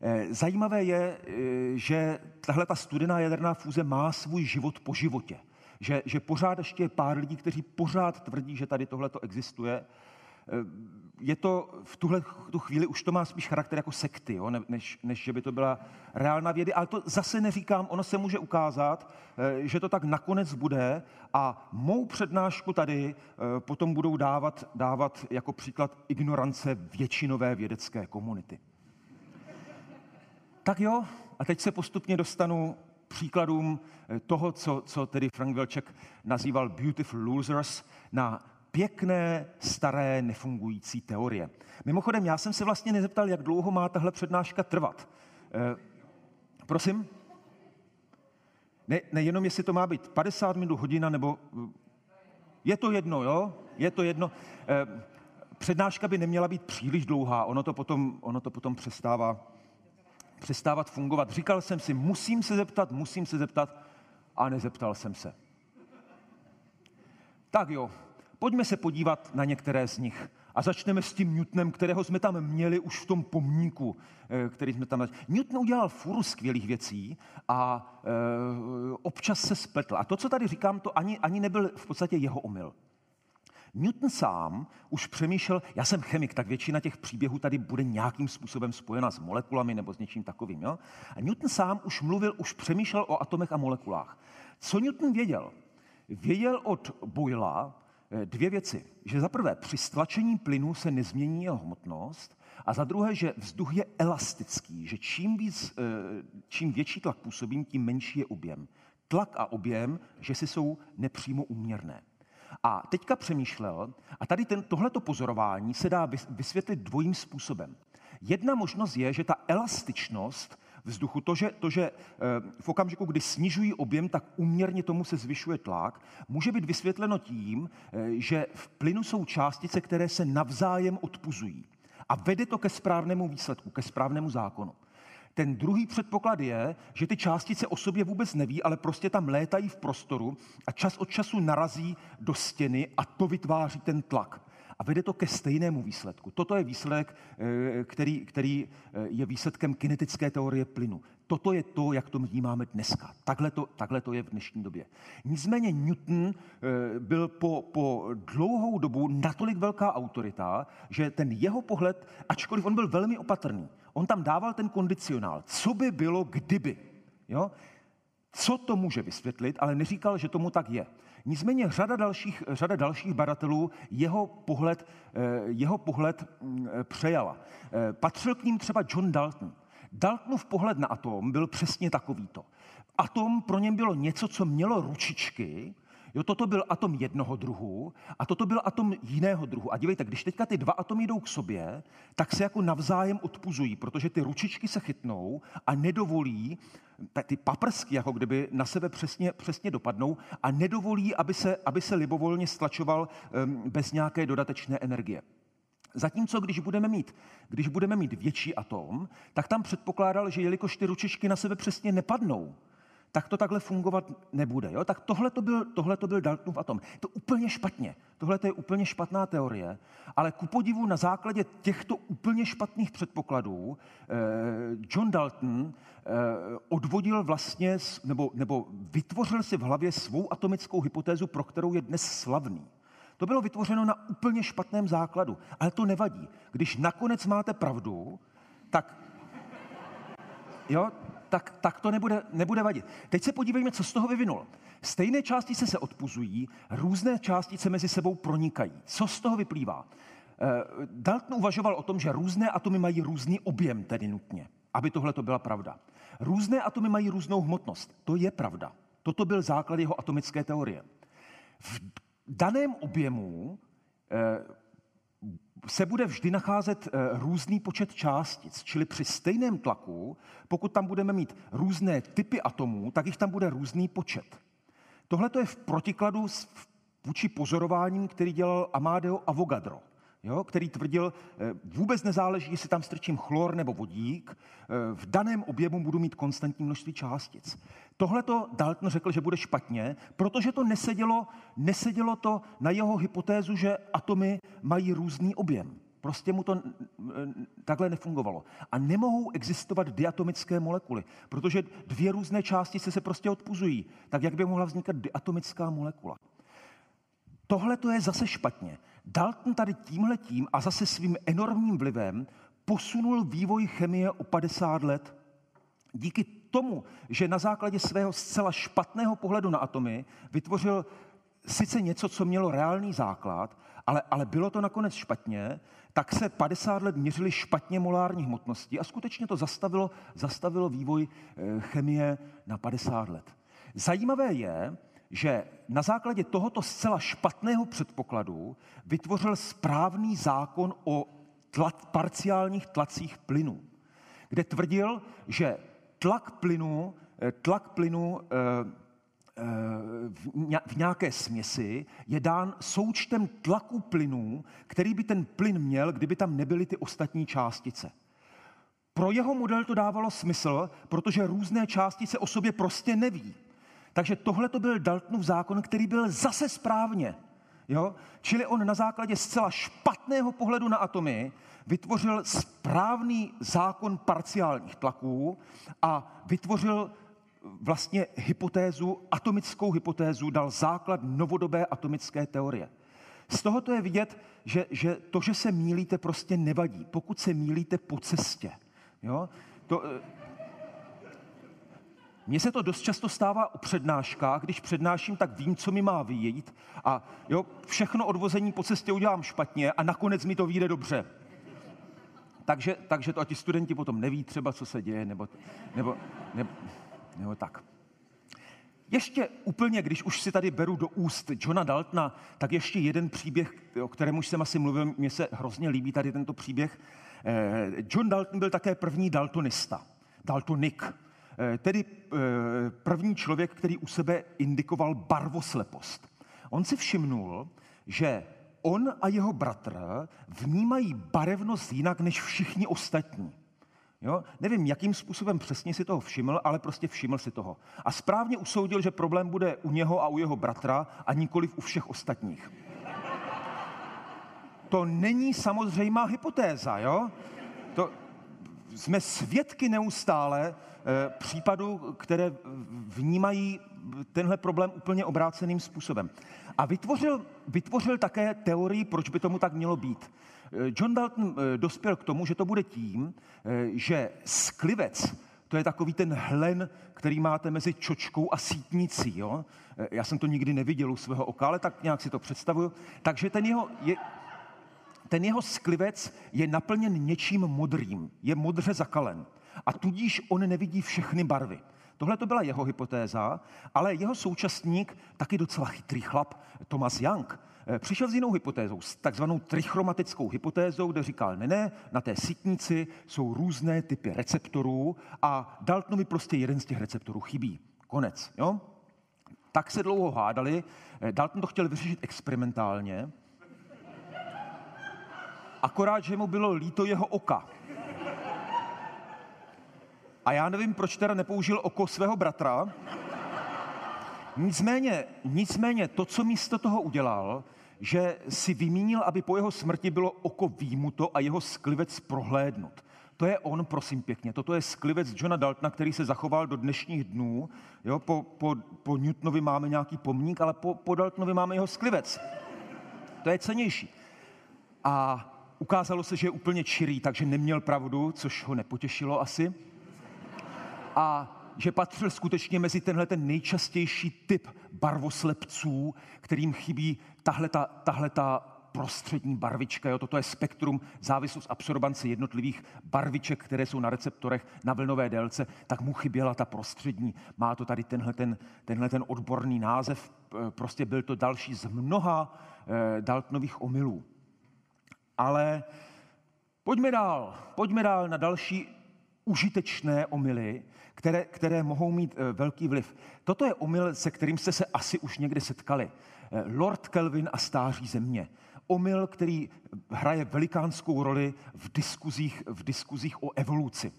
Eh, zajímavé je, eh, že tahle ta studená jaderná fúze má svůj život po životě. Že, že pořád ještě je pár lidí, kteří pořád tvrdí, že tady tohle to existuje Eh, je to v tuhle tu chvíli už to má spíš charakter jako sekty, jo, než, než že by to byla reálná vědy. Ale to zase neříkám, ono se může ukázat, eh, že to tak nakonec bude a mou přednášku tady eh, potom budou dávat, dávat jako příklad ignorance většinové vědecké komunity. Tak jo, a teď se postupně dostanu příkladům toho, co, co tedy Frank Velček nazýval beautiful losers, na pěkné, staré, nefungující teorie. Mimochodem, já jsem se vlastně nezeptal, jak dlouho má tahle přednáška trvat. E, prosím? Ne, nejenom, jestli to má být 50 minut, hodina, nebo... Eh, je to jedno, jo? Je to jedno. E, přednáška by neměla být příliš dlouhá, ono to potom, ono to potom přestává, přestávat fungovat. Říkal jsem si, musím se zeptat, musím se zeptat a nezeptal jsem se. Tak jo, Pojďme se podívat na některé z nich. A začneme s tím Newtonem, kterého jsme tam měli už v tom pomníku, eh, který jsme tam Newton udělal furu skvělých věcí a e, občas se spletl. A to, co tady říkám, to ani, ani nebyl v podstatě jeho omyl. Newton sám už přemýšlel, já jsem chemik, tak většina těch příběhů tady bude nějakým způsobem spojena s molekulami nebo s něčím takovým. Jo? A Newton sám už mluvil, už přemýšlel o atomech a molekulách. Co Newton věděl? Věděl od Boyla dvě věci. Že za prvé, při stlačení plynu se nezmění jeho hmotnost a za druhé, že vzduch je elastický, že čím, víc, eh, čím větší tlak působím, tím menší je objem. Tlak a objem, že si jsou nepřímo úměrné. A teďka přemýšlel, a tady ten, tohleto pozorování se dá vysvětlit dvojím způsobem. Jedna možnost je, že ta elastičnost vzduchu, to, že, to, že eh, v okamžiku, kdy snižují objem, tak uměrně tomu se zvyšuje tlak, může být vysvětleno tím, eh, že v plynu jsou částice, které se navzájem odpuzují. A vede to ke správnému výsledku, ke správnému zákonu. Ten druhý předpoklad je, že ty částice o sobě vůbec neví, ale prostě tam létají v prostoru a čas od času narazí do stěny a to vytváří ten tlak. A vede to ke stejnému výsledku. Toto je výsledek, eh, který, který eh, je výsledkem kinetické teorie plynu. Toto je to, jak to vnímáme dneska. Takhle to, takhle to je v dnešní době. Nicméně Newton eh, byl po, po dlouhou dobu natolik velká autorita, že ten jeho pohled, ačkoliv on byl velmi opatrný, on tam dával ten kondicionál. Co by bylo, kdyby? Jo? Co to může vysvětlit, ale neříkal, že tomu tak je. Nicméně řada dalších, řada dalších badatelů jeho pohled, eh, jeho pohled mm, přejala. Eh, patřil k ním třeba John Dalton. Daltonův pohled na atom byl přesně takovýto. Atom pro něm bylo něco, co mělo ručičky, Jo, toto byl atom jednoho druhu a toto byl atom jiného druhu. A dívejte, když teďka ty dva atomy jdou k sobě, tak se jako navzájem odpuzují, protože ty ručičky se chytnou a nedovolí, ty paprsky jako kdyby na sebe přesně, přesně dopadnou a nedovolí, aby se, aby se libovolně stlačoval bez nějaké dodatečné energie. Zatímco, když budeme, mít, když budeme mít větší atom, tak tam předpokládal, že jelikož ty ručičky na sebe přesně nepadnou, tak to takhle fungovat nebude. Jo? Tak tohle to byl, tohle to byl Daltonův atom. To úplně špatně. Tohle to je úplně špatná teorie, ale ku podivu na základě těchto úplně špatných předpokladů eh, John Dalton eh, odvodil vlastně, nebo, nebo vytvořil si v hlavě svou atomickou hypotézu, pro kterou je dnes slavný. To bylo vytvořeno na úplně špatném základu, ale to nevadí. Když nakonec máte pravdu, tak jo, tak, tak to nebude, nebude vadit. Teď se podívejme, co z toho vyvinul. Stejné částice se odpuzují, různé částice mezi sebou pronikají. Co z toho vyplývá? Eh, Dalton uvažoval o tom, že různé atomy mají různý objem, tedy nutně, aby tohle to byla pravda. Různé atomy mají různou hmotnost. To je pravda. Toto byl základ jeho atomické teorie. V daném objemu eh, se bude vždy nacházet eh, různý počet částic, čili při stejném tlaku, pokud tam budeme mít různé typy atomů, tak jich tam bude různý počet. Tohle je v protikladu s vůči pozorováním, který dělal Amadeo Avogadro jo, který tvrdil, eh, vůbec nezáleží, jestli tam strčím chlor nebo vodík, eh, v daném objemu budu mít konstantní množství částic. Tohle to Dalton řekl, že bude špatně, protože to nesedělo, nesedělo to na jeho hypotézu, že atomy mají různý objem. Prostě mu to takhle nefungovalo. A nemohou existovat diatomické molekuly, protože dvě různé částice se prostě odpuzují. Tak jak by mohla vznikat diatomická molekula? Tohle to je zase špatně. Dalton tady tímhletím a zase svým enormním vlivem posunul vývoj chemie o 50 let. Díky tomu, že na základě svého zcela špatného pohledu na atomy vytvořil sice něco, co mělo reálný základ, ale, ale bylo to nakonec špatně, tak se 50 let měřili špatně molární hmotnosti a skutečně to zastavilo, zastavilo vývoj eh, chemie na 50 let. Zajímavé je, že na základě tohoto zcela špatného předpokladu vytvořil správný zákon o tlat, parciálních tlacích plynů, kde tvrdil, že tlak plynu, eh, tlak plynu eh, eh, v nějaké směsi je dán součtem tlaku plynů, který by ten plyn měl, kdyby tam nebyly ty ostatní částice. Pro jeho model to dávalo smysl, protože různé částice o sobě prostě neví. Takže tohle to byl Daltonův zákon, který byl zase správně. Jo? Čili on na základě zcela špatného pohledu na atomy vytvořil správný zákon parciálních tlaků a vytvořil vlastně hypotézu, atomickou hypotézu, dal základ novodobé atomické teorie. Z tohoto je vidět, že, že to, že se mílíte, prostě nevadí. Pokud se mílíte po cestě. Jo? To, eh, mně se to dost často stává o přednáškách, když přednáším, tak vím, co mi má vyjít a jo, všechno odvození po cestě udělám špatně a nakonec mi to vyjde dobře. Takže, takže to a ti studenti potom neví třeba, co se děje, nebo, nebo, nebo, nebo tak. Ještě úplně, když už si tady beru do úst Johna Daltona, tak ještě jeden příběh, o kterém už jsem asi mluvil, mně se hrozně líbí tady tento příběh. Eh, John Dalton byl také první daltonista, daltonik, tedy eh, první člověk, který u sebe indikoval barvoslepost. On si všimnul, že on a jeho bratr vnímají barevnost jinak než všichni ostatní. Jo? Nevím, jakým způsobem přesně si toho všiml, ale prostě všiml si toho. A správně usoudil, že problém bude u něho a u jeho bratra a nikoliv u všech ostatních. To není samozřejmá hypotéza, jo? To, jsme svědky neustále e, případů, které vnímají tenhle problém úplně obráceným způsobem. A vytvořil, vytvořil také teorii, proč by tomu tak mělo být. Eh, John Dalton eh, dospěl k tomu, že to bude tím, eh, že sklivec, to je takový ten hlen, který máte mezi čočkou a sítnicí. Jo? Já jsem to nikdy neviděl u svého oka, ale tak nějak si to představuju. Takže ten jeho, je, ten jeho sklivec je naplněn něčím modrým, je modře zakalen. A tudíž on nevidí všechny barvy. Tohle to byla jeho hypotéza, ale jeho současník, taky docela chytrý chlap, Thomas Young, eh, přišel s jinou hypotézou, s takzvanou trichromatickou hypotézou, kde říkal, ne, ne, na té sitnici jsou různé typy receptorů a Daltonovi prostě jeden z těch receptorů chybí. Konec, jo? Tak se dlouho hádali, eh, Dalton to chtěl vyřešit experimentálně, akorát, že mu bylo líto jeho oka. A já nevím, proč teda nepoužil oko svého bratra. Nicméně, nicméně to, co místo toho udělal, že si vymínil, aby po jeho smrti bylo oko výmuto a jeho sklivec prohlédnut. To je on, prosím pěkně. Toto je sklivec Johna Daltona, který se zachoval do dnešních dnů. Jo, po, po, po Newtonovi máme nějaký pomník, ale po, po Daltonovi máme jeho sklivec. To je cenější. A ukázalo se, že je úplně čirý, takže neměl pravdu, což ho nepotěšilo asi a že patřil skutečně mezi tenhle ten nejčastější typ barvoslepců, kterým chybí tahle ta prostřední barvička. Jo? Toto je spektrum závislost absorbance jednotlivých barviček, které jsou na receptorech na vlnové délce, tak mu chyběla ta prostřední. Má to tady tenhle ten, tenhle ten odborný název. Prostě byl to další z mnoha eh, Daltonových omylů. Ale pojďme dál. Pojďme dál na další užitečné omily, které, které mohou mít e, velký vliv. Toto je omyl, se kterým jste se asi už někdy setkali. E, Lord Kelvin a stáří země. Omyl, který hraje velikánskou roli v diskuzích, v diskuzích o evoluci.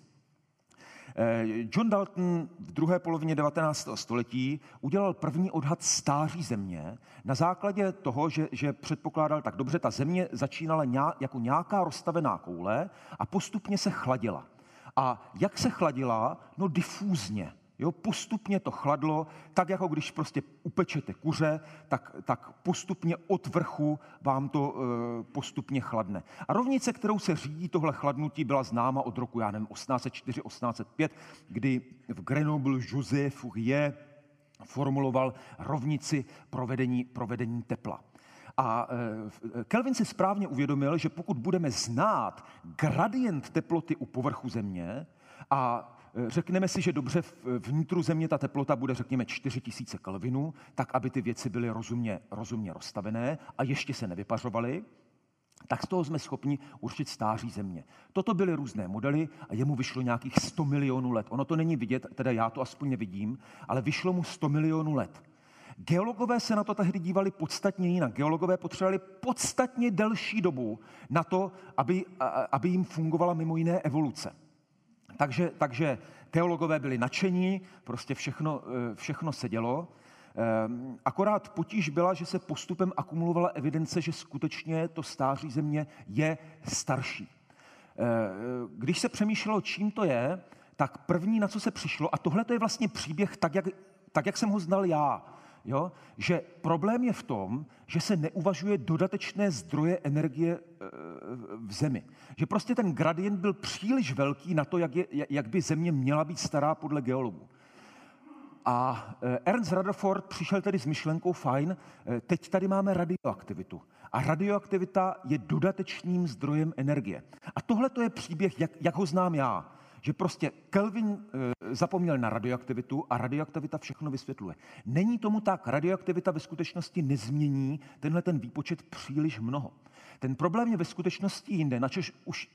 E, John Dalton v druhé polovině 19. století udělal první odhad stáří země na základě toho, že, že předpokládal tak dobře, ta země začínala jako nějaká rozstavená koule a postupně se chladila. A jak se chladila? No difúzně. Jo, postupně to chladlo, tak jako když prostě upečete kuře, tak, tak postupně od vrchu vám to e, postupně chladne. A rovnice, kterou se řídí tohle chladnutí, byla známa od roku, já nevím, 1804-1805, kdy v Grenoble Joseph Fourier formuloval rovnici provedení, provedení tepla. A eh, Kelvin si správně uvědomil, že pokud budeme znát gradient teploty u povrchu Země a eh, řekneme si, že dobře vnitru Země ta teplota bude, řekněme, 4000 Kelvinů, tak aby ty věci byly rozumně, rozumně rozstavené a ještě se nevypařovaly, tak z toho jsme schopni určit stáří země. Toto byly různé modely a jemu vyšlo nějakých 100 milionů let. Ono to není vidět, teda já to aspoň nevidím, ale vyšlo mu 100 milionů let. Geologové se na to tehdy dívali podstatně jinak. Geologové potřebovali podstatně delší dobu na to, aby, aby jim fungovala mimo jiné evoluce. Takže, takže teologové byli nadšení, prostě všechno, eh, všechno se dělo. Akorát potíž byla, že se postupem akumulovala evidence, že skutečně to stáří země je starší. Když se přemýšlelo, čím to je, tak první, na co se přišlo, a tohle to je vlastně příběh tak, jak, tak, jak jsem ho znal já, jo? že problém je v tom, že se neuvažuje dodatečné zdroje energie e, v zemi. Že prostě ten gradient byl příliš velký na to, jak, je, jak by země měla být stará podle geologů. A e, Ernst Rutherford přišel tedy s myšlenkou, fajn, e, teď tady máme radioaktivitu. A radioaktivita je dodatečným zdrojem energie. A tohle to je příběh, jak, jak ho znám já že prostě Kelvin e, zapomněl na radioaktivitu a radioaktivita všechno vysvětluje. Není tomu tak. Radioaktivita ve skutečnosti nezmění tenhle ten výpočet příliš mnoho. Ten problém je ve skutečnosti jinde, načež už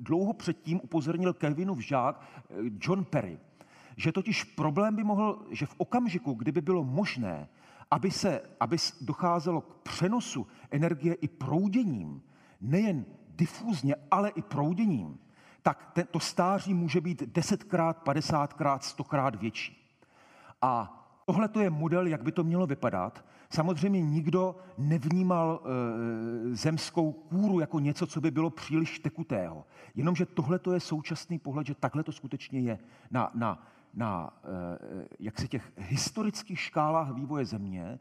dlouho předtím upozornil Kelvinův žák e, John Perry, že totiž problém by mohl, že v okamžiku, kdyby bylo možné, aby, se, aby docházelo k přenosu energie i prouděním, nejen difúzně, ale i prouděním, tak to stáří může být desetkrát, padesátkrát, stokrát větší. A tohle to je model, jak by to mělo vypadat. Samozřejmě nikdo nevnímal e, zemskou kůru jako něco, co by bylo příliš tekutého. Jenomže tohle to je současný pohled, že takhle to skutečně je na, na, na e, jak těch historických škálách vývoje země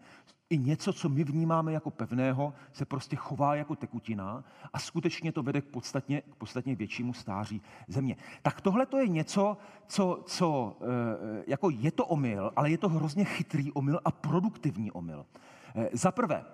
i něco, co my vnímáme jako pevného, se prostě chová jako tekutina a skutečně to vede k podstatně, k podstatně většímu stáří země. Tak tohle to je něco, co, co eh, jako je to omyl, ale je to hrozně chytrý omyl a produktivní omyl. Eh, za prvé,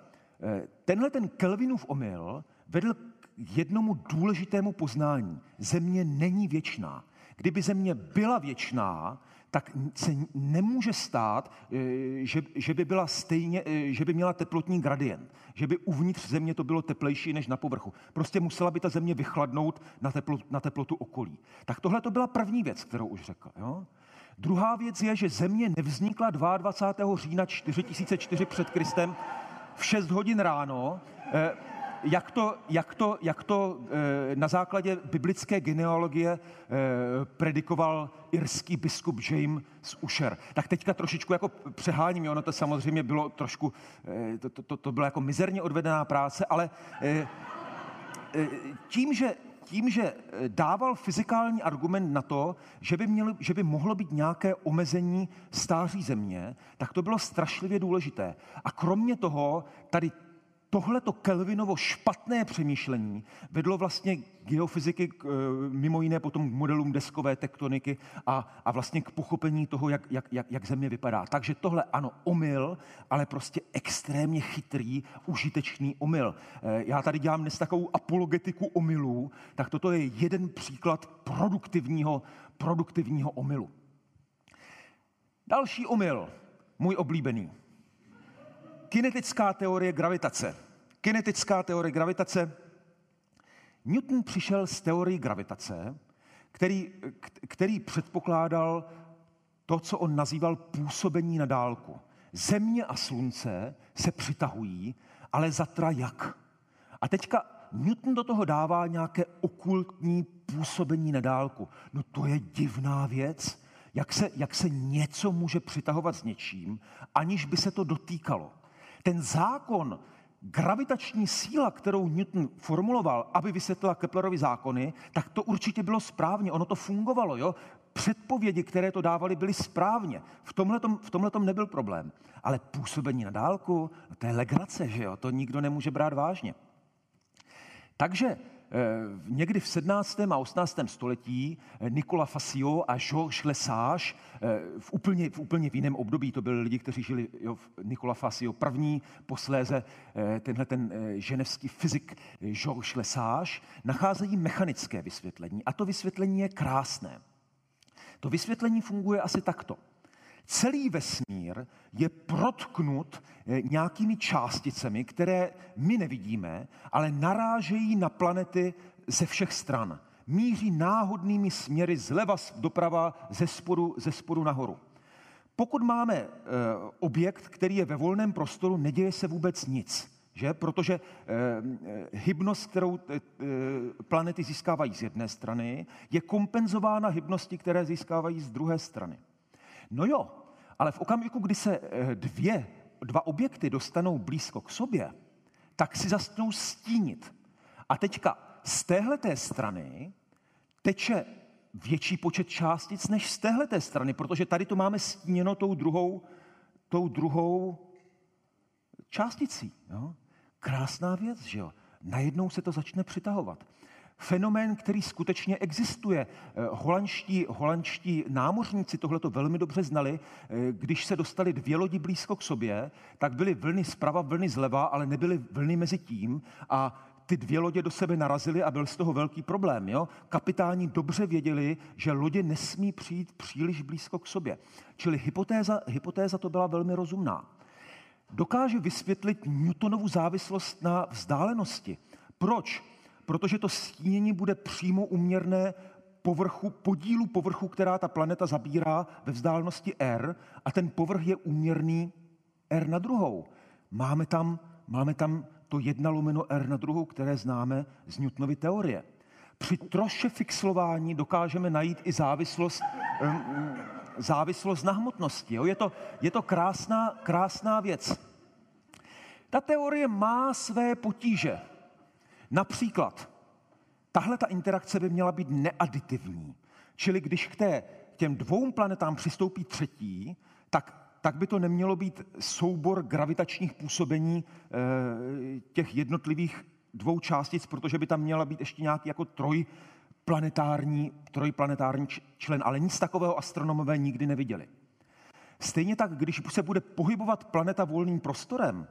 eh, tenhle ten Kelvinův omyl vedl k jednomu důležitému poznání. Země není věčná. Kdyby země byla věčná, tak se nemůže stát, eh, že, že, by byla stejně, eh, že by měla teplotní gradient, že by uvnitř země to bylo teplejší než na povrchu. Prostě musela by ta země vychladnout na, teplo, na teplotu okolí. Tak tohle to byla první věc, kterou už řekl. Jo? Druhá věc je, že země nevznikla 22. října 4004 před Kristem v 6 hodin ráno. Jak to, jak to, jak to eh, na základě biblické genealogie eh, predikoval irský biskup James Usher. Tak teďka trošičku jako přeháním, ono to samozřejmě bylo trošku, eh, to, to, to byla jako mizerně odvedená práce, ale tím, že tím, že dával fyzikální argument na to, že by, měli, že by mohlo být nějaké omezení stáří země, tak to bylo strašlivě důležité. A kromě toho, tady tohleto Kelvinovo špatné přemýšlení vedlo vlastně geofyziky e, mimo jiné potom k modelům deskové tektoniky a, a vlastně k pochopení toho, jak, jak, jak, jak země vypadá. Takže tohle ano, omyl, ale prostě extrémně chytrý, užitečný omyl. E, já tady dělám dnes takovou apologetiku omylů, tak toto je jeden příklad produktivního, produktivního omylu. Další omyl, můj oblíbený. Kinetická teorie gravitace. Kinetická teorie gravitace. Newton přišel z teorii gravitace, který, který předpokládal to, co on nazýval působení na dálku. Země a slunce se přitahují, ale zatra jak? A teďka Newton do toho dává nějaké okultní působení na dálku. No to je divná věc. Jak se, jak se něco může přitahovat s něčím, aniž by se to dotýkalo. Ten zákon, gravitační síla, kterou Newton formuloval, aby vysvětlila Keplerovi zákony, tak to určitě bylo správně, ono to fungovalo. Jo? Předpovědi, které to dávali, byly správně. V tomhletom, v nebyl problém. Ale působení na dálku, to je legrace, že jo? To nikdo nemůže brát vážně. Takže někdy v 17. a 18. století eh, Nikola Fasio a Georges Lesage eh, v úplně, v úplně v jiném období, to byli lidi, kteří žili, jo, Nikola Fasio první, posléze tenhle ten ženevský fyzik Georges Lesage, nacházejí mechanické vysvětlení. A to vysvětlení je krásné. To vysvětlení funguje asi takto. Celý vesmír je protknut eh, nějakými částicemi, které my nevidíme, ale narážejí na planety ze všech stran. Míří náhodnými směry zleva doprava, ze spodu, ze spodu nahoru. Pokud máme e, objekt, který je ve volném prostoru, neděje se vůbec nic. Že? Protože e, hybnost, kterou e, planety získávají z jedné strany, je kompenzována hybností, které získávají z druhé strany. No jo, Ale v okamžiku, kdy se eh, dvě, dva objekty dostanou blízko k sobě, tak si začnou stínit. A teďka z téhleté strany teče větší počet částic než z téhleté strany, protože tady to máme stíněno tou druhou, tou druhou částicí. Jo? Krásná věc, že jo? Najednou se to začne přitahovat. Fenomén, který skutečně existuje. Eh, holandští, holandští námořníci tohle to velmi dobře znali. Eh, když se dostali dvě lodi blízko k sobě, tak byly vlny zprava, vlny zleva, ale nebyly vlny mezi tím. A ty dvě lodě do sebe narazily a byl z toho velký problém. Jo? Kapitáni dobře věděli, že lodě nesmí přijít příliš blízko k sobě. Čili hypotéza, hypotéza to byla velmi rozumná. Dokáže vysvětlit Newtonovu závislost na vzdálenosti. Proč? Protože to stínění bude přímo uměrné povrchu, podílu povrchu, která ta planeta zabírá ve vzdálenosti R a ten povrch je úměrný R na druhou. Máme tam, máme tam to jedna lomeno R na druhou, které známe z Newtonovy teorie. Při troše fixlování dokážeme najít i závislost, závislost na hmotnosti. Jo? Je, to, je to krásná, krásná věc. Ta teorie má své potíže. Například, tahle ta interakce by měla být neaditivní. Čili když k té, těm dvou planetám přistoupí třetí, tak tak by to nemělo být soubor gravitačních působení eh, těch jednotlivých dvou částic, protože by tam měla být ještě nějaký jako trojplanetární, trojplanetární člen, ale nic takového astronomové nikdy neviděli. Stejně tak, když se bude pohybovat planeta volným prostorem,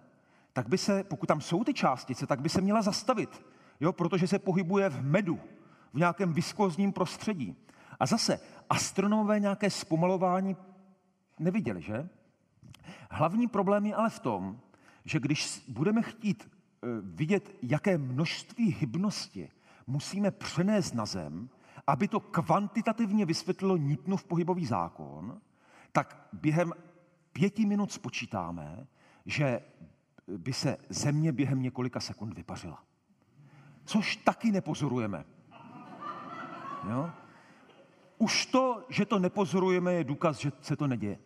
tak by se, pokud tam jsou ty částice, tak by se měla zastavit, jo, protože se pohybuje v medu, v nějakém viskozním prostředí. A zase astronomové nějaké zpomalování neviděli, že? Hlavní problém je ale v tom, že když budeme chtít eh, vidět, jaké množství hybnosti musíme přenést na Zem, aby to kvantitativně vysvětlilo Newtonův pohybový zákon, tak během pěti minut spočítáme, že by se Země během několika sekund vypařila. Což taky nepozorujeme. Jo? Už to, že to nepozorujeme, je důkaz, že se to neděje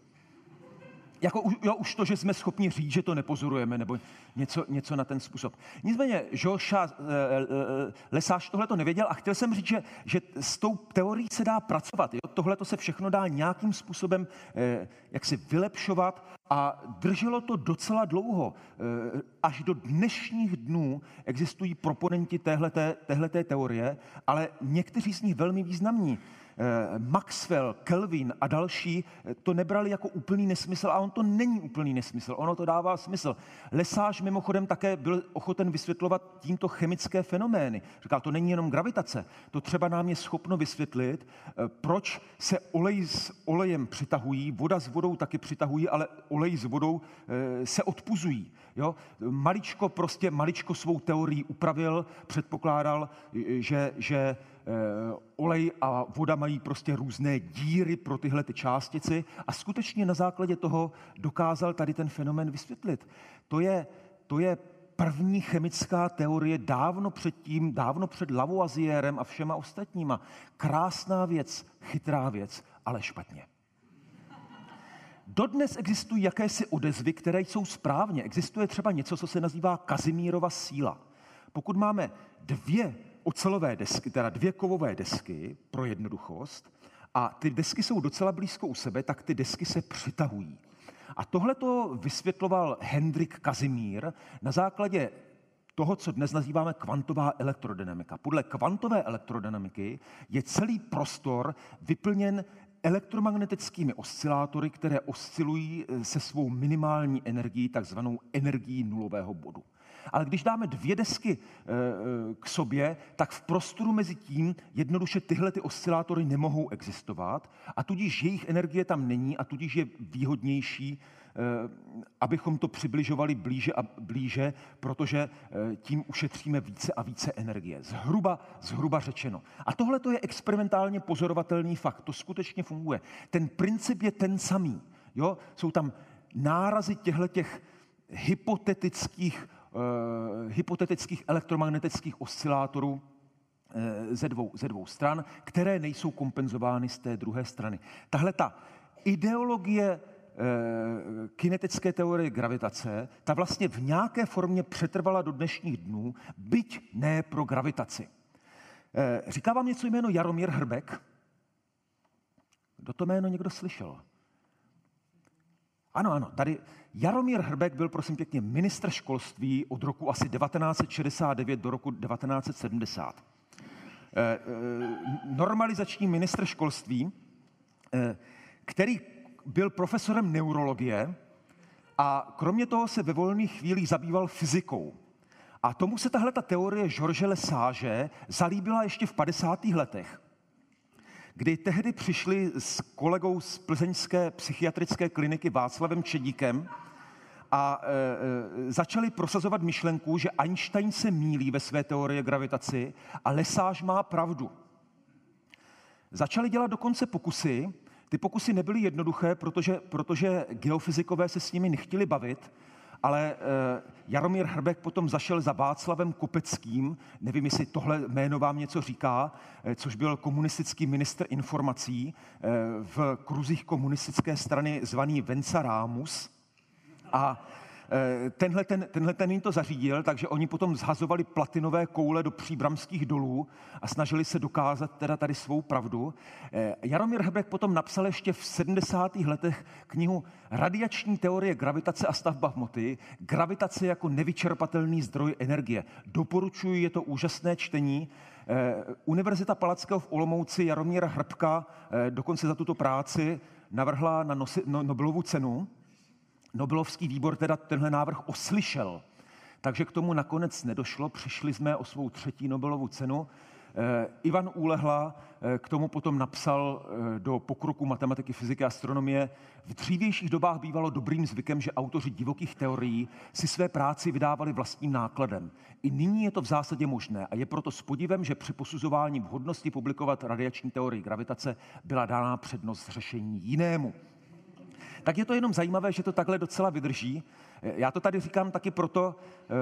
jako jo, už to, že jsme schopni říct, že to nepozorujeme, nebo něco, něco na ten způsob. Nicméně, Joša eh, eh, Lesáš tohle to nevěděl a chtěl jsem říct, že, že s tou teorií se dá pracovat. Tohle to se všechno dá nějakým způsobem eh, jak si vylepšovat a drželo to docela dlouho. Až do dnešních dnů existují proponenti téhleté teorie, ale někteří z nich velmi významní. Eh, Maxwell, Kelvin a další eh, to nebrali jako úplný nesmysl a on to není úplný nesmysl, ono to dává smysl. Lesáž mimochodem také byl ochoten vysvětlovat tímto chemické fenomény. Říkal, to není jenom gravitace, to třeba nám je schopno vysvětlit, eh, proč se olej s olejem přitahují, voda s vodou taky přitahují, ale olej s vodou se odpuzují. Jo? Maličko prostě, maličko svou teorii upravil, předpokládal, že, že Eh, olej a voda mají prostě různé díry pro tyhle ty částici a skutečně na základě toho dokázal tady ten fenomén vysvětlit. To je, to je první chemická teorie dávno předtím, dávno před Lavoisierem a všema ostatníma. Krásná věc, chytrá věc, ale špatně. Dodnes existují jakési odezvy, které jsou správně. Existuje třeba něco, co se nazývá Kazimírova síla. Pokud máme dvě ocelové desky, teda dvě kovové desky pro jednoduchost, a ty desky jsou docela blízko u sebe, tak ty desky se přitahují. A tohle to vysvětloval Hendrik Kazimír na základě toho, co dnes nazýváme kvantová elektrodynamika. Podle kvantové elektrodynamiky je celý prostor vyplněn elektromagnetickými oscilátory, které oscilují se svou minimální energií, takzvanou energií nulového bodu. Ale když dáme dvě desky eh, eh, k sobě, tak v prostoru mezi tím jednoduše tyhle ty oscilátory nemohou existovat a tudíž jejich energie tam není a tudíž je výhodnější, eh, abychom to přibližovali blíže a blíže, protože tím ušetříme více a více energie. Zhruba, zhruba řečeno. A tohle to je experimentálně pozorovatelný fakt. To skutečně funguje. Ten princip je ten samý. Jo? Jsou tam nárazy těchto hypotetických Eh, hypotetických elektromagnetických oscilátorů eh, ze dvou, ze dvou stran, které nejsou kompenzovány z té druhé strany. Tahle ta ideologie kinetické teorie gravitace, ta vlastně v nějaké formě přetrvala do dnešních dnů, byť ne pro gravitaci. Eh, říká vám něco jméno Jaromír Hrbek? Kdo to jméno někdo slyšel? Ano, ano, tady Jaromír Hrbek byl, prosím pěkně, ministr školství od roku asi 1969 do roku 1970. Eh, normalizační ministr školství, který byl profesorem neurologie a kromě toho se ve volných chvílích zabýval fyzikou. A tomu se tahle ta teorie George Lesage zalíbila ještě v 50. letech, kdy tehdy přišli s kolegou z plzeňské psychiatrické kliniky Václavem Čedíkem a e, e, začali prosazovat myšlenku, že Einstein se mílí ve své teorie gravitaci a Lesage má pravdu. Začali dělat dokonce pokusy, ty pokusy nebyly jednoduché, protože, protože geofyzikové se s nimi nechtěli bavit, ale eh, Jaromír Hrbek potom zašel za Václavem Kopeckým, nevím, jestli tohle jméno vám něco říká, eh, což byl komunistický minister informací eh, v kruzích komunistické strany zvaný Venca Rámus. A tenhle ten, tenhle ten jim to zařídil, takže oni potom zhazovali platinové koule do příbramských dolů a snažili se dokázat teda tady svou pravdu. Eh, Jaromír Hebrek potom napsal ještě v 70. letech knihu Radiační teorie gravitace a stavba hmoty, gravitace jako nevyčerpatelný zdroj energie. Doporučuji, je to úžasné čtení. Eh, Univerzita Palackého v Olomouci Jaromíra Hrbka dokonce za tuto práci navrhla na no, Nobelovu cenu. Nobelovský výbor teda tenhle návrh oslyšel, takže k tomu nakonec nedošlo. Přišli jsme o svou třetí Nobelovu cenu. Eh, Ivan Úlehla eh, k tomu potom napsal eh, do pokroku matematiky, fyziky a astronomie. V dřívějších dobách bývalo dobrým zvykem, že autoři divokých teorií si své práci vydávali vlastním nákladem. I nyní je to v zásadě možné a je proto s podivem, že při posuzování vhodnosti publikovat radiační teorii gravitace byla dána přednost řešení jinému tak je to jenom zajímavé, že to takhle docela vydrží. Já to tady říkám taky proto, eh,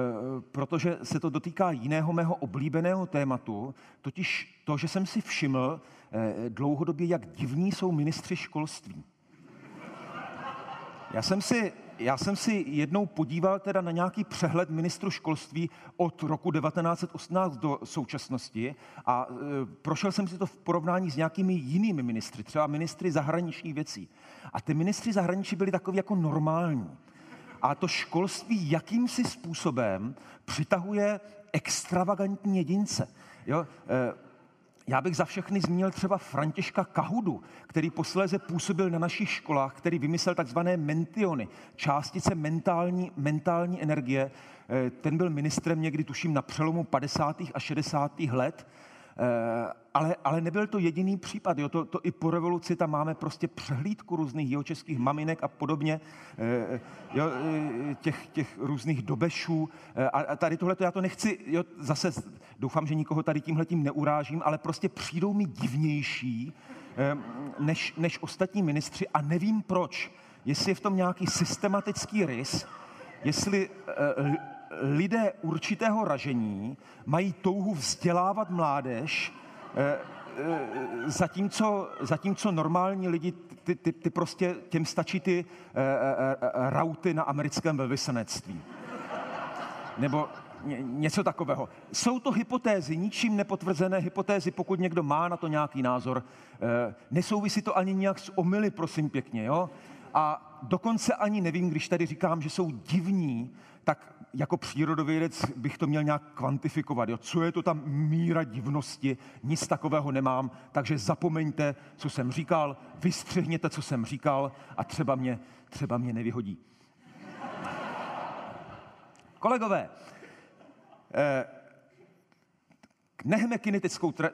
protože se to dotýká jiného mého oblíbeného tématu, totiž to, že jsem si všiml eh, dlouhodobě, jak divní jsou ministři školství. Já jsem si já jsem si jednou podíval teda na nějaký přehled ministru školství od roku 1918 do současnosti a e, prošel jsem si to v porovnání s nějakými jinými ministry, třeba ministry zahraničních věcí. A ty ministři zahraničí byli takový jako normální. A to školství jakýmsi způsobem přitahuje extravagantní jedince. Jo? Já bych za všechny zmínil třeba Františka Kahudu, který posléze působil na našich školách, který vymyslel takzvané mentiony, částice mentální, mentální energie. Eh, ten byl ministrem někdy, tuším, na přelomu 50. a 60. let Eh, ale, ale nebyl to jediný případ. Jo? To, to i po revoluci tam máme prostě přehlídku různých jihočeských maminek a podobně, eh, jo? Těch, těch různých dobešů. A tady tohle já to nechci, jo? zase doufám, že nikoho tady tímhletím neurážím, ale prostě přijdou mi divnější než, než ostatní ministři a nevím proč. Jestli je v tom nějaký systematický rys, jestli lidé určitého ražení mají touhu vzdělávat mládež, eh, eh, zatímco, zatímco normální lidi, ty, ty, ty prostě, těm stačí ty eh, rauty na americkém velvyslanectví. Nebo něco takového. Jsou to hypotézy, ničím nepotvrzené hypotézy, pokud někdo má na to nějaký názor. Nesouvisí to ani nějak s omily, prosím pěkně. Jo? A dokonce ani nevím, když tady říkám, že jsou divní, tak jako přírodovědec bych to měl nějak kvantifikovat. Jo? Co je to tam míra divnosti? Nic takového nemám, takže zapomeňte, co jsem říkal, vystřihněte, co jsem říkal a třeba mě, třeba mě nevyhodí. Kolegové, eh, Nechme kinetickou eh,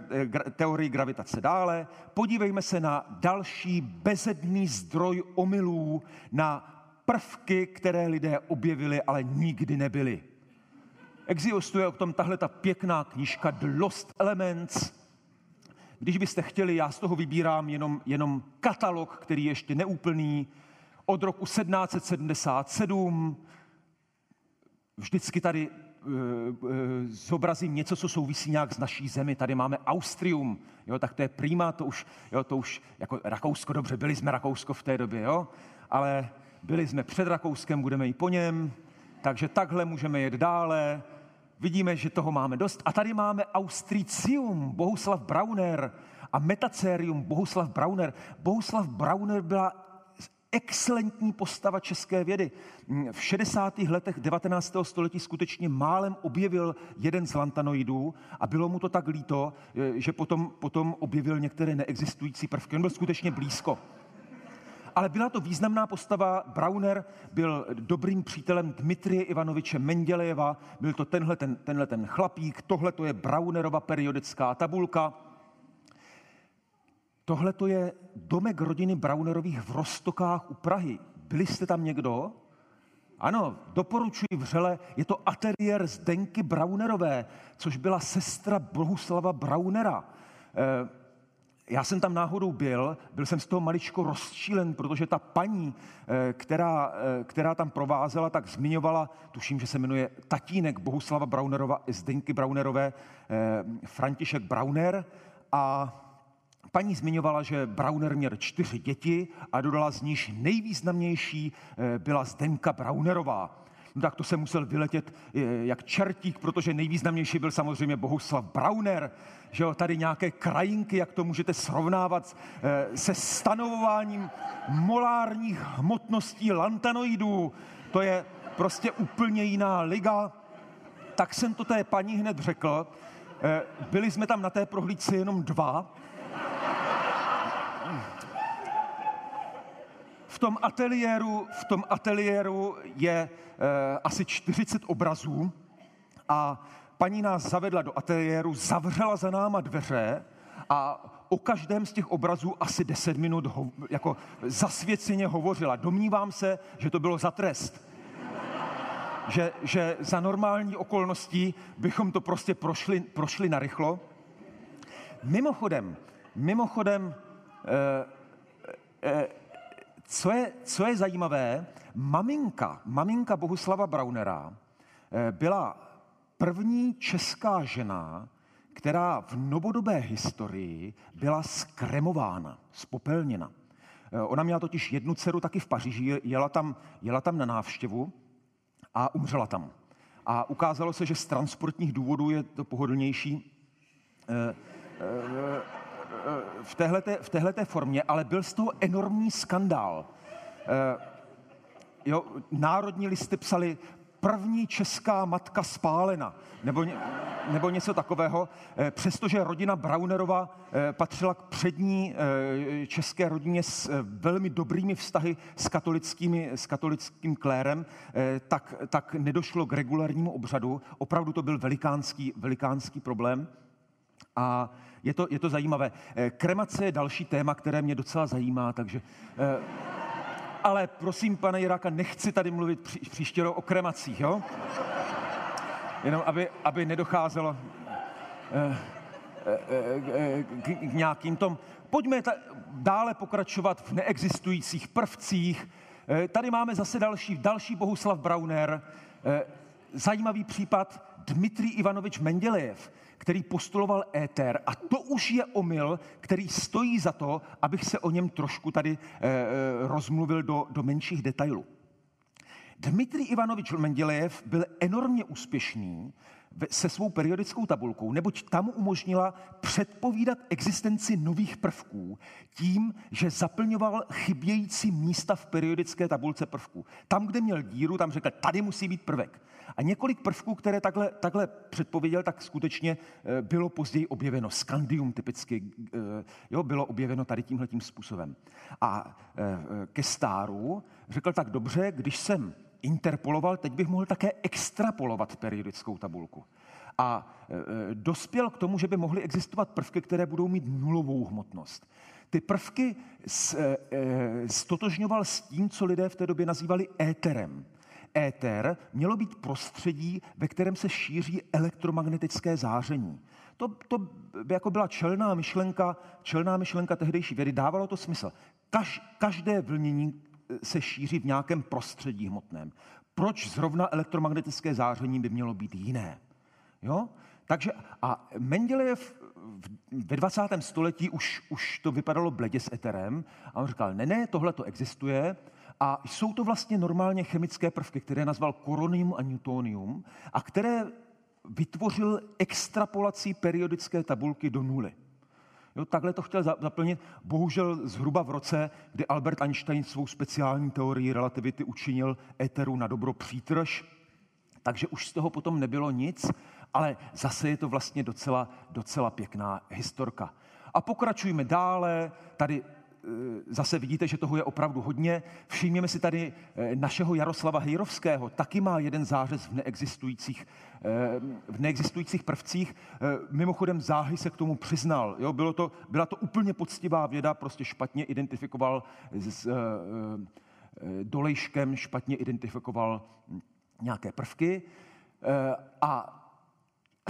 teorii gravitace dále, podívejme se na další bezedný zdroj omylů, na prvky, které lidé objevili, ale nikdy nebyly. Existuje o tom tahle ta pěkná knižka The Lost Elements. Když byste chtěli, já z toho vybírám jenom, jenom katalog, který je ještě neúplný, od roku 1777. Vždycky tady zobrazím něco, co souvisí nějak s naší zemi. Tady máme Austrium, jo, tak to je prima, to už, jo, to už jako Rakousko, dobře, byli jsme Rakousko v té době, jo, ale byli jsme před Rakouskem, budeme i po něm, takže takhle můžeme jet dále. Vidíme, že toho máme dost. A tady máme Austricium, Bohuslav Brauner a Metacerium, Bohuslav Brauner. Bohuslav Brauner byla excelentní postava české vědy. V 60. letech 19. století skutečně málem objevil jeden z lantanoidů a bylo mu to tak líto, že potom, potom objevil některé neexistující prvky. On byl skutečně blízko ale byla to významná postava. Brauner byl dobrým přítelem Dmitrie Ivanoviče Mendělejeva, byl to tenhle ten, tenhle ten chlapík, tohle to je Braunerova periodická tabulka. Tohle to je domek rodiny Braunerových v Rostokách u Prahy. Byli jste tam někdo? Ano, doporučuji vřele, je to ateliér Zdenky Braunerové, což byla sestra Bohuslava Braunera. Eh, já jsem tam náhodou byl, byl jsem z toho maličko rozčílen, protože ta paní, eh, která, eh, která tam provázela, tak zmiňovala, tuším, že se jmenuje tatínek Bohuslava Braunerova, Zdenky Braunerové, František Brauner a Paní zmiňovala, že Brauner měl čtyři děti a dodala z níž nejvýznamnější byla Zdenka Braunerová no tak to se musel vyletět eh, jak čertík, protože nejvýznamnější byl samozřejmě Bohuslav Brauner, že jo, tady nějaké krajinky, jak to můžete srovnávat eh, se stanovováním molárních hmotností lantanoidů. To je prostě úplně jiná liga. Tak jsem to té paní hned řekl. Eh, byli jsme tam na té prohlídce jenom dva, v tom ateliéru, v tom ateliéru je e, asi 40 obrazů a paní nás zavedla do ateliéru, zavřela za náma dveře a o každém z těch obrazů asi 10 minut ho, jako zasvěceně hovořila. Domnívám se, že to bylo za trest. Že, že za normální okolností bychom to prostě prošli, prošli narychlo. Mimochodem, mimochodem, e, e, co je, co je zajímavé, maminka, maminka Bohuslava Braunera eh, byla první česká žena, která v novodobé historii byla skremována, spopelněna. Eh, ona měla totiž jednu dceru taky v Paříži, jela tam, jela tam na návštěvu a umřela tam. A ukázalo se, že z transportních důvodů je to pohodlnější eh, v téhleté, v téhleté formě, ale byl z toho enormní skandál. Eh, jo, národní listy psali první česká matka spálena, nebo, nebo něco takového, eh, přestože rodina Braunerova eh, patřila k přední české rodině s velmi dobrými vztahy s, katolickými, s katolickým klérem, tak, tak nedošlo k regulárnímu obřadu. Opravdu to byl velikánský, velikánský problém. A je to, je to zajímavé. Eh, kremace je další téma, které mě docela zajímá, takže... Eh, ale prosím, pane Jiráka, nechci tady mluvit pří, příště o kremacích, jo? Jenom, aby, aby nedocházelo eh, k, k nějakým tom... Pojďme ta, dále pokračovat v neexistujících prvcích. Tady máme zase další, další Bohuslav Brauner, zajímavý případ Dmitrij Ivanovič Mendělejev který postuloval éter. A to už je omyl, který stojí za to, abych se o něm trošku tady e, rozmluvil do, do menších detailů. Dmitrij Ivanovič Mendělejev byl enormně úspěšný se svou periodickou tabulkou, neboť tam umožnila předpovídat existenci nových prvků tím, že zaplňoval chybějící místa v periodické tabulce prvků. Tam, kde měl díru, tam řekl, tady musí být prvek. A několik prvků, které takhle, takhle předpověděl, tak skutečně eh, bylo později objeveno. Skandium typicky eh, jo, bylo objeveno tady tímhletím způsobem. A eh, ke stáru řekl tak dobře, když jsem interpoloval, teď bych mohl také extrapolovat periodickou tabulku. A dospěl k tomu, že by mohly existovat prvky, které budou mít nulovou hmotnost. Ty prvky stotožňoval s tím, co lidé v té době nazývali éterem éter mělo být prostředí, ve kterém se šíří elektromagnetické záření. To, to jako byla čelná myšlenka, čelná myšlenka tehdejší vědy, dávalo to smysl. Kaž, každé vlnění eh, se šíří v nějakém prostředí hmotném. proč zrovna elektromagnetické záření by mělo být jiné. Jo? Takže a Mendelejev ve 20. století už, už to vypadalo bledě s eterem a on říkal, ne, ne, tohle to existuje a jsou to vlastně normálně chemické prvky, které nazval koronium a newtonium a které vytvořil extrapolací periodické tabulky do nuly. Jo, takhle to chtěl zaplnit. Bohužel zhruba v roce, kdy Albert Einstein svou speciální teorii relativity učinil éteru na dobro přítrž, takže už z toho potom nebylo nic, ale zase je to vlastně docela, docela pěkná historka. A pokračujeme dále. Tady zase vidíte, že toho je opravdu hodně. Všimněme si tady eh, našeho Jaroslava Hejrovského, taky má jeden zářez v neexistujících, eh, v neexistujících prvcích. Mimochodem záhy se k tomu přiznal. Jo, bylo to, byla to úplně poctivá věda, prostě špatně identifikoval s dolejškem, špatně identifikoval nějaké prvky. A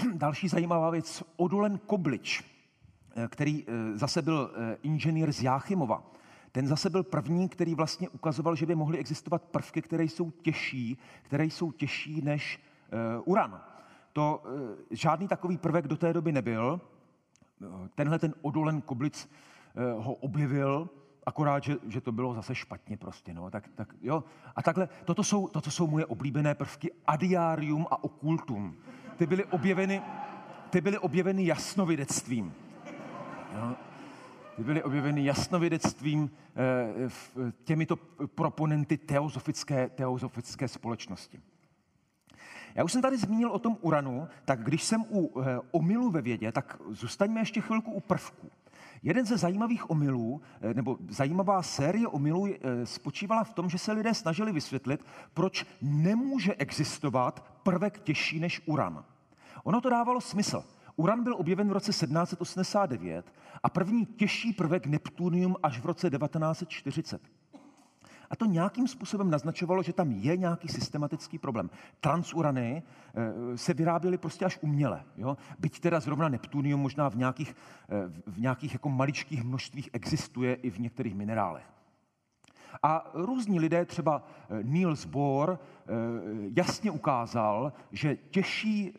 [CLEARS THROAT] další zajímavá věc, Odolen Koblič, Eh, který eh, zase byl eh, inženýr z Jáchymova. Ten zase byl první, který vlastně ukazoval, že by mohly existovat prvky, které jsou těžší, které jsou těžší než uran. To žádný takový prvek do té doby nebyl. Tenhle ten odolen Koblic ho objevil, akorát, že, že to bylo zase špatně prostě. No. Tak, tak, jo. A takhle, toto jsou, toto jsou moje oblíbené prvky adiarium a okultum. Ty byly objeveny, ty byly objeveny jasnovidectvím. Jo? Ty byly objeveny jasnovědectvím eh, těmito proponenty teozofické, teozofické společnosti. Já už jsem tady zmínil o tom uranu, tak když jsem u eh, omylu ve vědě, tak zůstaňme ještě chvilku u prvků. Jeden ze zajímavých omylů, eh, nebo zajímavá série omylů spočívala v tom, že se lidé snažili vysvětlit, proč nemůže existovat prvek těžší než uran. Ono to dávalo smysl. Uran byl objeven v roce 1789 a první těžší prvek Neptunium až v roce 1940. A to nějakým způsobem naznačovalo, že tam je nějaký systematický problém. Transurany eh, se vyráběly prostě až uměle. Jo? Byť teda zrovna Neptunium možná v nějakých, eh, v nějakých jako maličkých množstvích existuje i v některých minerálech. A různí lidé, třeba eh, Niels Bohr, jasně ukázal, že těžší,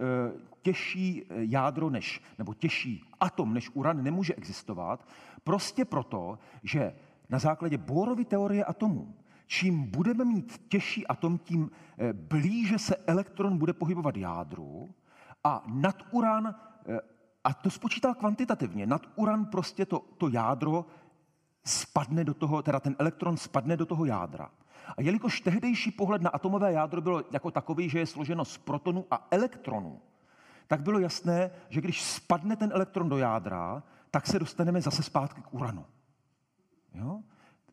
těžší eh, jádro než, nebo těžší atom než uran nemůže existovat, prostě proto, že na základě Bohrovy teorie atomů, čím budeme mít těžší atom, tím eh, blíže se elektron bude pohybovat jádru a nad uran, eh, a to spočítal kvantitativně, nad uran prostě to, to jádro spadne do toho, teda ten elektron spadne do toho jádra. A jelikož tehdejší pohled na atomové jádro bylo jako takový, že je složeno z protonů a elektronů, tak bylo jasné, že když spadne ten elektron do jádra, tak se dostaneme zase zpátky k uranu. Jo?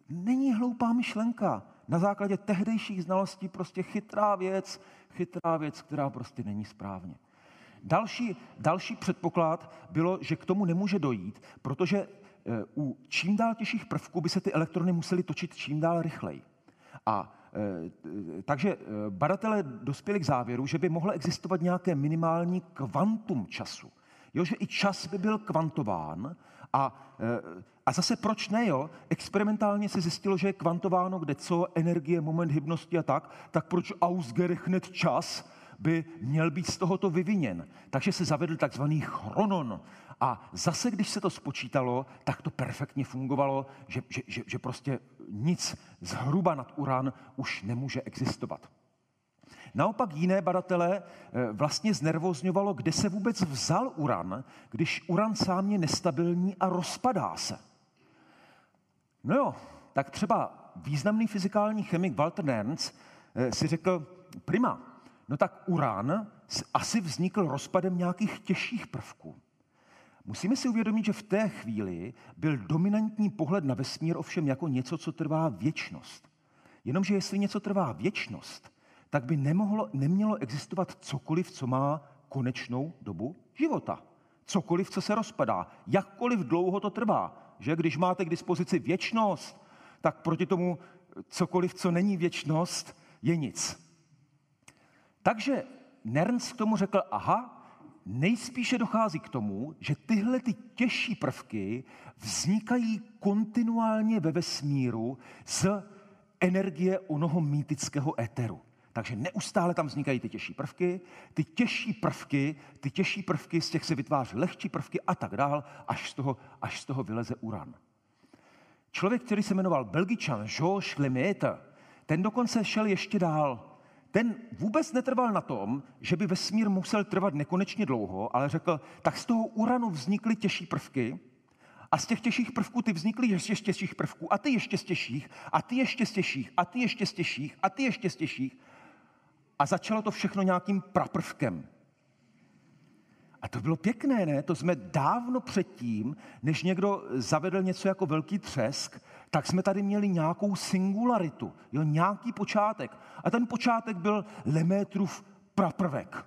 Není hloupá myšlenka. Na základě tehdejších znalostí prostě chytrá věc, chytrá věc, která prostě není správně. Další, další předpoklad bylo, že k tomu nemůže dojít, protože e, u čím dál těžších prvků by se ty elektrony musely točit čím dál rychleji. A Eh, takže eh, badatelé dospěli k závěru, že by mohlo existovat nějaké minimální kvantum času. Jo, že i čas by byl kvantován a, eh, a zase proč ne, jo? Experimentálně se zjistilo, že je kvantováno kde co, energie, moment hybnosti a tak, tak proč ausgerechnet čas by měl být z tohoto vyviněn. Takže se zavedl takzvaný chronon. A zase, když se to spočítalo, tak to perfektně fungovalo, že, že, že, že prostě nic zhruba nad uran už nemůže existovat. Naopak jiné badatele eh, vlastně znervozňovalo, kde se vůbec vzal uran, když uran sám je nestabilní a rozpadá se. No jo, tak třeba významný fyzikální chemik Walter Nernst eh, si řekl, prima, no tak uran asi vznikl rozpadem nějakých těžších prvků. Musíme si uvědomit, že v té chvíli byl dominantní pohled na vesmír ovšem jako něco, co trvá věčnost. Jenomže jestli něco trvá věčnost, tak by nemohlo, nemělo existovat cokoliv, co má konečnou dobu života. Cokoliv, co se rozpadá. Jakkoliv dlouho to trvá. Že když máte k dispozici věčnost, tak proti tomu cokoliv, co není věčnost, je nic. Takže Nernst k tomu řekl, aha, nejspíše dochází k tomu, že tyhle ty těžší prvky vznikají kontinuálně ve vesmíru z energie onoho mýtického éteru. Takže neustále tam vznikají ty těžší prvky, ty těžší prvky, ty těžší prvky, z těch se vytváří lehčí prvky a tak dál, až z toho, až z toho vyleze uran. Člověk, který se jmenoval Belgičan Georges Lemaitre, ten dokonce šel ještě dál. Ten vůbec netrval na tom, že by vesmír musel trvat nekonečně dlouho, ale řekl, tak z toho uranu vznikly těžší prvky a z těch těžších prvků ty vznikly ještě z těžších prvků a ty ještě z těžších a ty ještě z těžších a ty ještě z těžších a ty ještě z těžších a začalo to všechno nějakým praprvkem. A to bylo pěkné, ne? To jsme dávno předtím, než někdo zavedl něco jako velký třesk, tak jsme tady měli nějakou singularitu, jo, nějaký počátek. A ten počátek byl Lemétrův praprvek.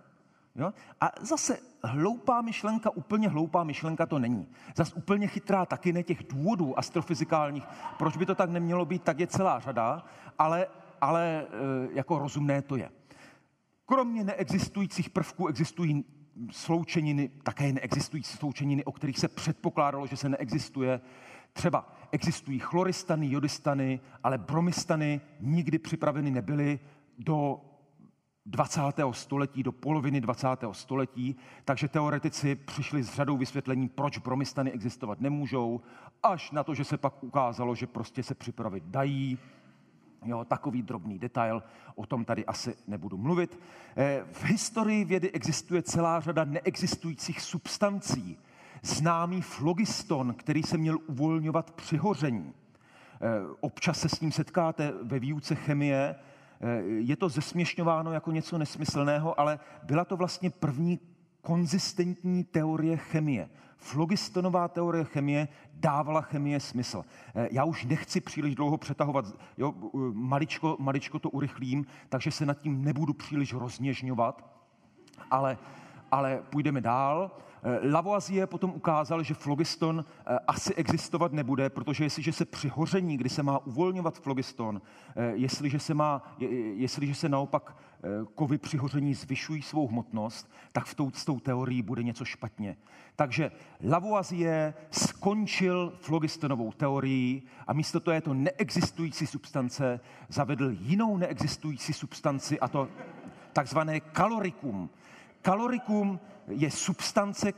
Jo? A zase hloupá myšlenka, úplně hloupá myšlenka to není. Zase úplně chytrá taky ne těch důvodů astrofyzikálních, proč by to tak nemělo být, tak je celá řada, ale, ale eh, jako rozumné to je. Kromě neexistujících prvků existují sloučeniny, také neexistující sloučeniny, o kterých se předpokládalo, že se neexistuje. Třeba existují chloristany, jodistany, ale bromistany nikdy připraveny nebyly do 20. století, do poloviny 20. století, takže teoretici přišli s řadou vysvětlení, proč bromistany existovat nemůžou, až na to, že se pak ukázalo, že prostě se připravit dají. Jo, takový drobný detail, o tom tady asi nebudu mluvit. Eh, v historii vědy existuje celá řada neexistujících substancí. Známý flogiston, který se měl uvolňovat při hoření. Eh, občas se s ním setkáte ve výuce chemie. Eh, je to zesměšňováno jako něco nesmyslného, ale byla to vlastně první konzistentní teorie chemie. Flogistonová teorie chemie dávala chemie smysl. Eh, já už nechci příliš dlouho přetahovat, jo, maličko, maličko to urychlím, takže se nad tím nebudu příliš rozněžňovat, ale, ale půjdeme dál. Eh, Lavoisier potom ukázal, že flogiston eh, asi existovat nebude, protože jestliže se při hoření, kdy se má uvolňovat flogiston, jestliže se, má, jestliže se naopak kovy při hoření zvyšují svou hmotnost, tak v tou, s tou teorií bude něco špatně. Takže Lavoisier skončil flogistonovou teorií a místo toho je to neexistující substance zavedl jinou neexistující substanci a to takzvané kalorikum. Kalorikum je substance,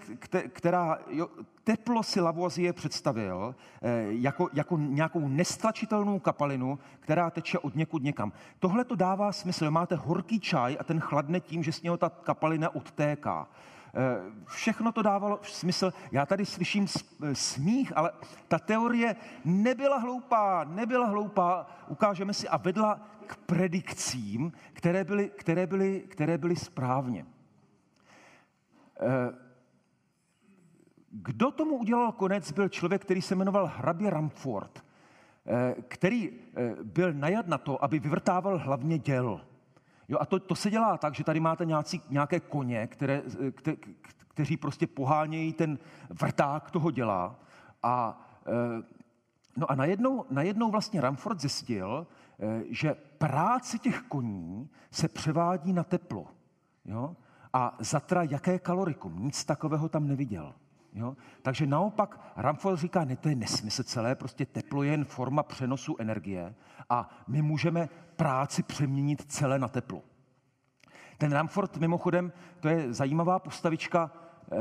která jo, teplo si Lavoisier představil eh, jako, jako nějakou nestlačitelnou kapalinu, která teče od někud někam. Tohle to dává smysl. Máte horký čaj a ten chladne tím, že z něho ta kapalina odtéká. Eh, všechno to dávalo smysl. Já tady slyším smích, ale ta teorie nebyla hloupá, nebyla hloupá, ukážeme si, a vedla k predikcím, které byly, které byly, které byly správně. Eh, kdo tomu udělal konec, byl člověk, který se jmenoval hrabě Ramford, eh, který byl najad na to, aby vyvrtával hlavně děl. Jo, a to, to se dělá tak, že tady máte nějací, nějaké koně, které, kte, kteří prostě pohánějí ten vrták toho děla. A, no a najednou, najednou vlastně Ramford zjistil, že práce těch koní se převádí na teplo. Jo? A zatra jaké kalorikum? Nic takového tam neviděl. Jo? Takže naopak Ramford říká, ne, to je nesmysl celé, prostě teplo je jen forma přenosu energie a my můžeme práci přeměnit celé na teplo. Ten Ramford mimochodem, to je zajímavá postavička, eh,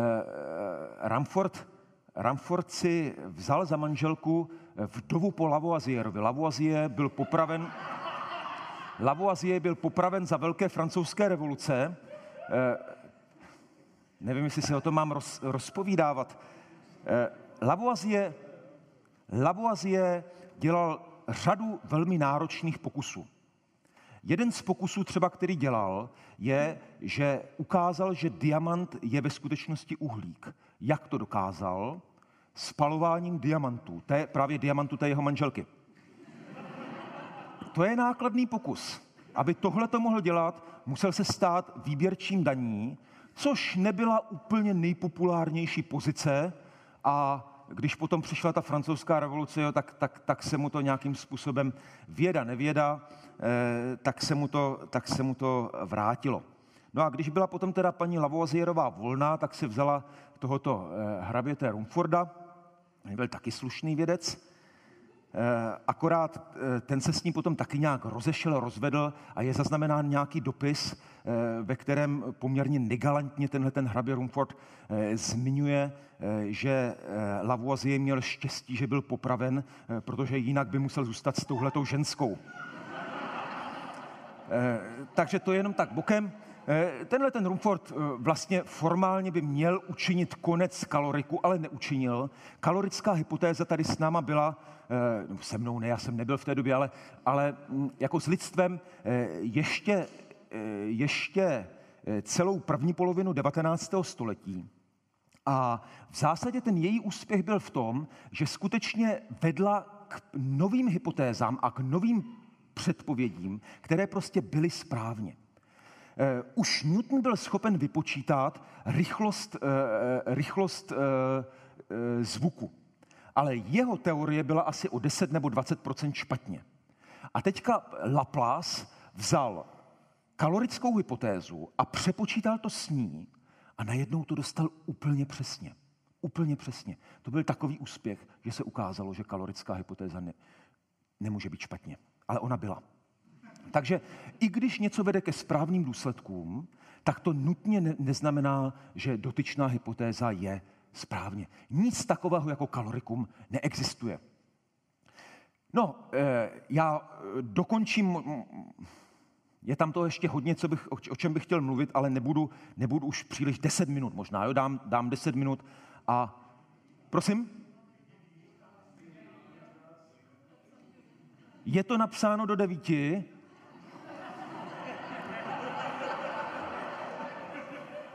Ramford, Ramford si vzal za manželku vdovu po Lavoisierovi. Lavoisier byl popraven, Lavoisier byl popraven za velké francouzské revoluce. Eh, nevím, jestli se o tom mám roz, rozpovídávat. Eh, Lavoisier, Lavoisier dělal řadu velmi náročných pokusů. Jeden z pokusů třeba, který dělal, je, že ukázal, že diamant je ve skutečnosti uhlík. Jak to dokázal? Spalováním diamantů. To je právě diamantu té jeho manželky. To je nákladný pokus. Aby tohle to mohl dělat, musel se stát výběrčím daní, což nebyla úplně nejpopulárnější pozice a když potom přišla ta francouzská revoluce, jo, tak, tak, tak se mu to nějakým způsobem věda, nevěda, eh, tak, se mu to, tak se mu to vrátilo. No a když byla potom teda paní Lavoisierová volná, tak si vzala tohoto eh, hraběte Rumforda, byl taky slušný vědec, akorát ten se s ním potom taky nějak rozešel, rozvedl a je zaznamenán nějaký dopis, ve kterém poměrně negalantně tenhle ten hrabě Rumford zmiňuje, že Lavoisier měl štěstí, že byl popraven, protože jinak by musel zůstat s touhletou ženskou. Takže to je jenom tak bokem. Eh, tenhle ten Rumford eh, vlastně formálně by měl učinit konec kaloriku, ale neučinil. Kalorická hypotéza tady s náma byla, eh, se mnou ne, já jsem nebyl v té době, ale, ale hm, jako s lidstvem ještě, ještě celou první polovinu 19. století. A v zásadě ten její úspěch byl v tom, že skutečně vedla k novým hypotézám a k novým předpovědím, které prostě byly správně. Už Newton byl schopen vypočítat rychlost, rychlost zvuku. Ale jeho teorie byla asi o 10 nebo 20 špatně. A teďka Laplace vzal kalorickou hypotézu a přepočítal to s ní a najednou to dostal úplně přesně. Úplně přesně. To byl takový úspěch, že se ukázalo, že kalorická hypotéza ne, nemůže být špatně. Ale ona byla. Takže i když něco vede ke správným důsledkům, tak to nutně ne- neznamená, že dotyčná hypotéza je správně. Nic takového jako kalorikum neexistuje. No, eh, já eh, dokončím, je tam to ještě hodně, co bych, o čem bych chtěl mluvit, ale nebudu, nebudu už příliš 10 minut možná, jo? Dám, dám 10 minut a prosím? Je to napsáno do devíti,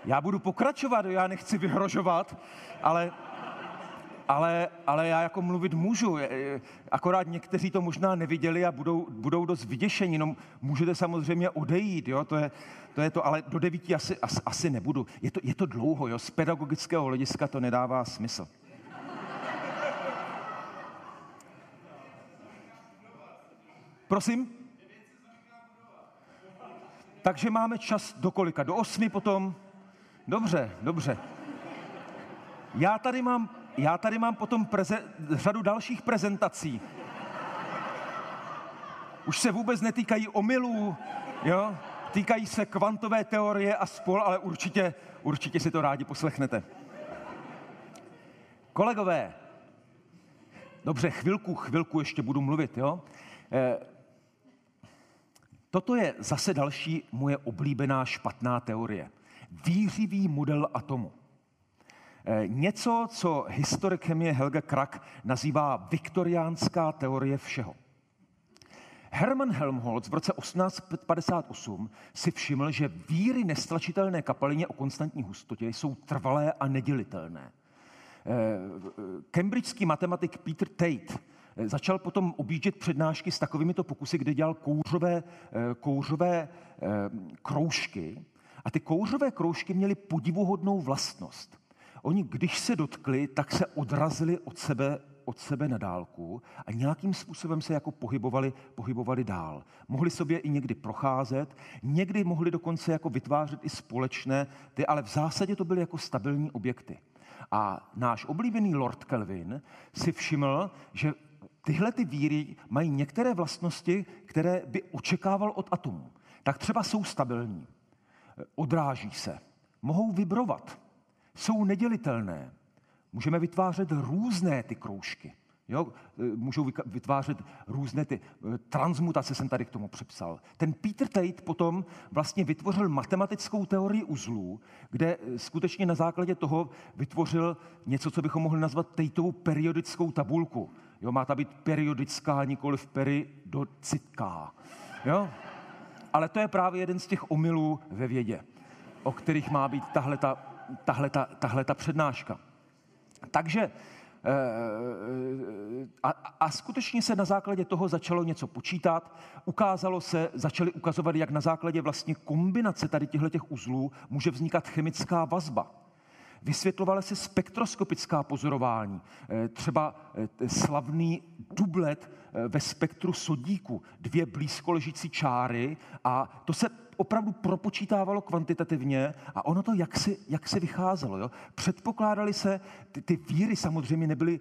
Já budu pokračovat, já nechci vyhrožovat, ale, ale, ale já jako mluvit můžu. Akorát někteří to možná neviděli a budou, budou dost vyděšení. No, můžete samozřejmě odejít, jo? To, je, to je to, ale do devíti asi, asi, asi nebudu. Je to, je to dlouho, jo? z pedagogického hlediska to nedává smysl. Prosím? Takže máme čas do kolika? Do osmi potom? Dobře, dobře. Já tady mám, já tady mám potom preze, řadu dalších prezentací. Už se vůbec netýkají omylů, jo? Týkají se kvantové teorie a spol, ale určitě, určitě si to rádi poslechnete. Kolegové, dobře, chvilku, chvilku ještě budu mluvit, jo? Eh, toto je zase další moje oblíbená špatná teorie výřivý model atomu. Eh, něco, co historik chemie Helge Krak nazývá viktoriánská teorie všeho. Hermann Helmholtz v roce 1858 si všiml, že víry nestlačitelné kapalině o konstantní hustotě jsou trvalé a nedělitelné. Eh, cambridgeský matematik Peter Tate eh, začal potom objíždět přednášky s takovýmito pokusy, kde dělal kouřové, kouřové kroužky a ty kouřové kroužky měly podivuhodnou vlastnost. Oni, když se dotkli, tak se odrazili od sebe, od sebe na dálku a nějakým způsobem se jako pohybovali, pohybovali dál. Mohli sobě i někdy procházet, někdy mohli dokonce jako vytvářet i společné, ty, ale v zásadě to byly jako stabilní objekty. A náš oblíbený Lord Kelvin si všiml, že tyhle ty víry mají některé vlastnosti, které by očekával od atomů. Tak třeba jsou stabilní odráží se, mohou vibrovat, jsou nedělitelné. Můžeme vytvářet různé ty kroužky. Jo? Můžou vytvářet různé ty eh, transmutace, jsem tady k tomu přepsal. Ten Peter Tate potom vlastně vytvořil matematickou teorii uzlů, kde eh, skutečně na základě toho vytvořil něco, co bychom mohli nazvat Tateovou periodickou tabulku. Jo, má ta být periodická, nikoliv peridocitká. Jo? Ale to je právě jeden z těch omylů ve vědě, o kterých má být tahleta, tahleta, tahleta přednáška. Takže eh, a, a skutečně se na základě toho začalo něco počítat. Ukázalo se, začali ukazovat, jak na základě vlastně kombinace tady těchto těch uzlů může vznikat chemická vazba. Vysvětlovala se spektroskopická pozorování, eh, třeba eh, slavný dublet eh, ve spektru sodíku, dvě blízko ležící čáry a to se opravdu propočítávalo kvantitativně a ono to jak si, jak si vycházelo. Jo? Předpokládali se, ty, ty víry samozřejmě nebyly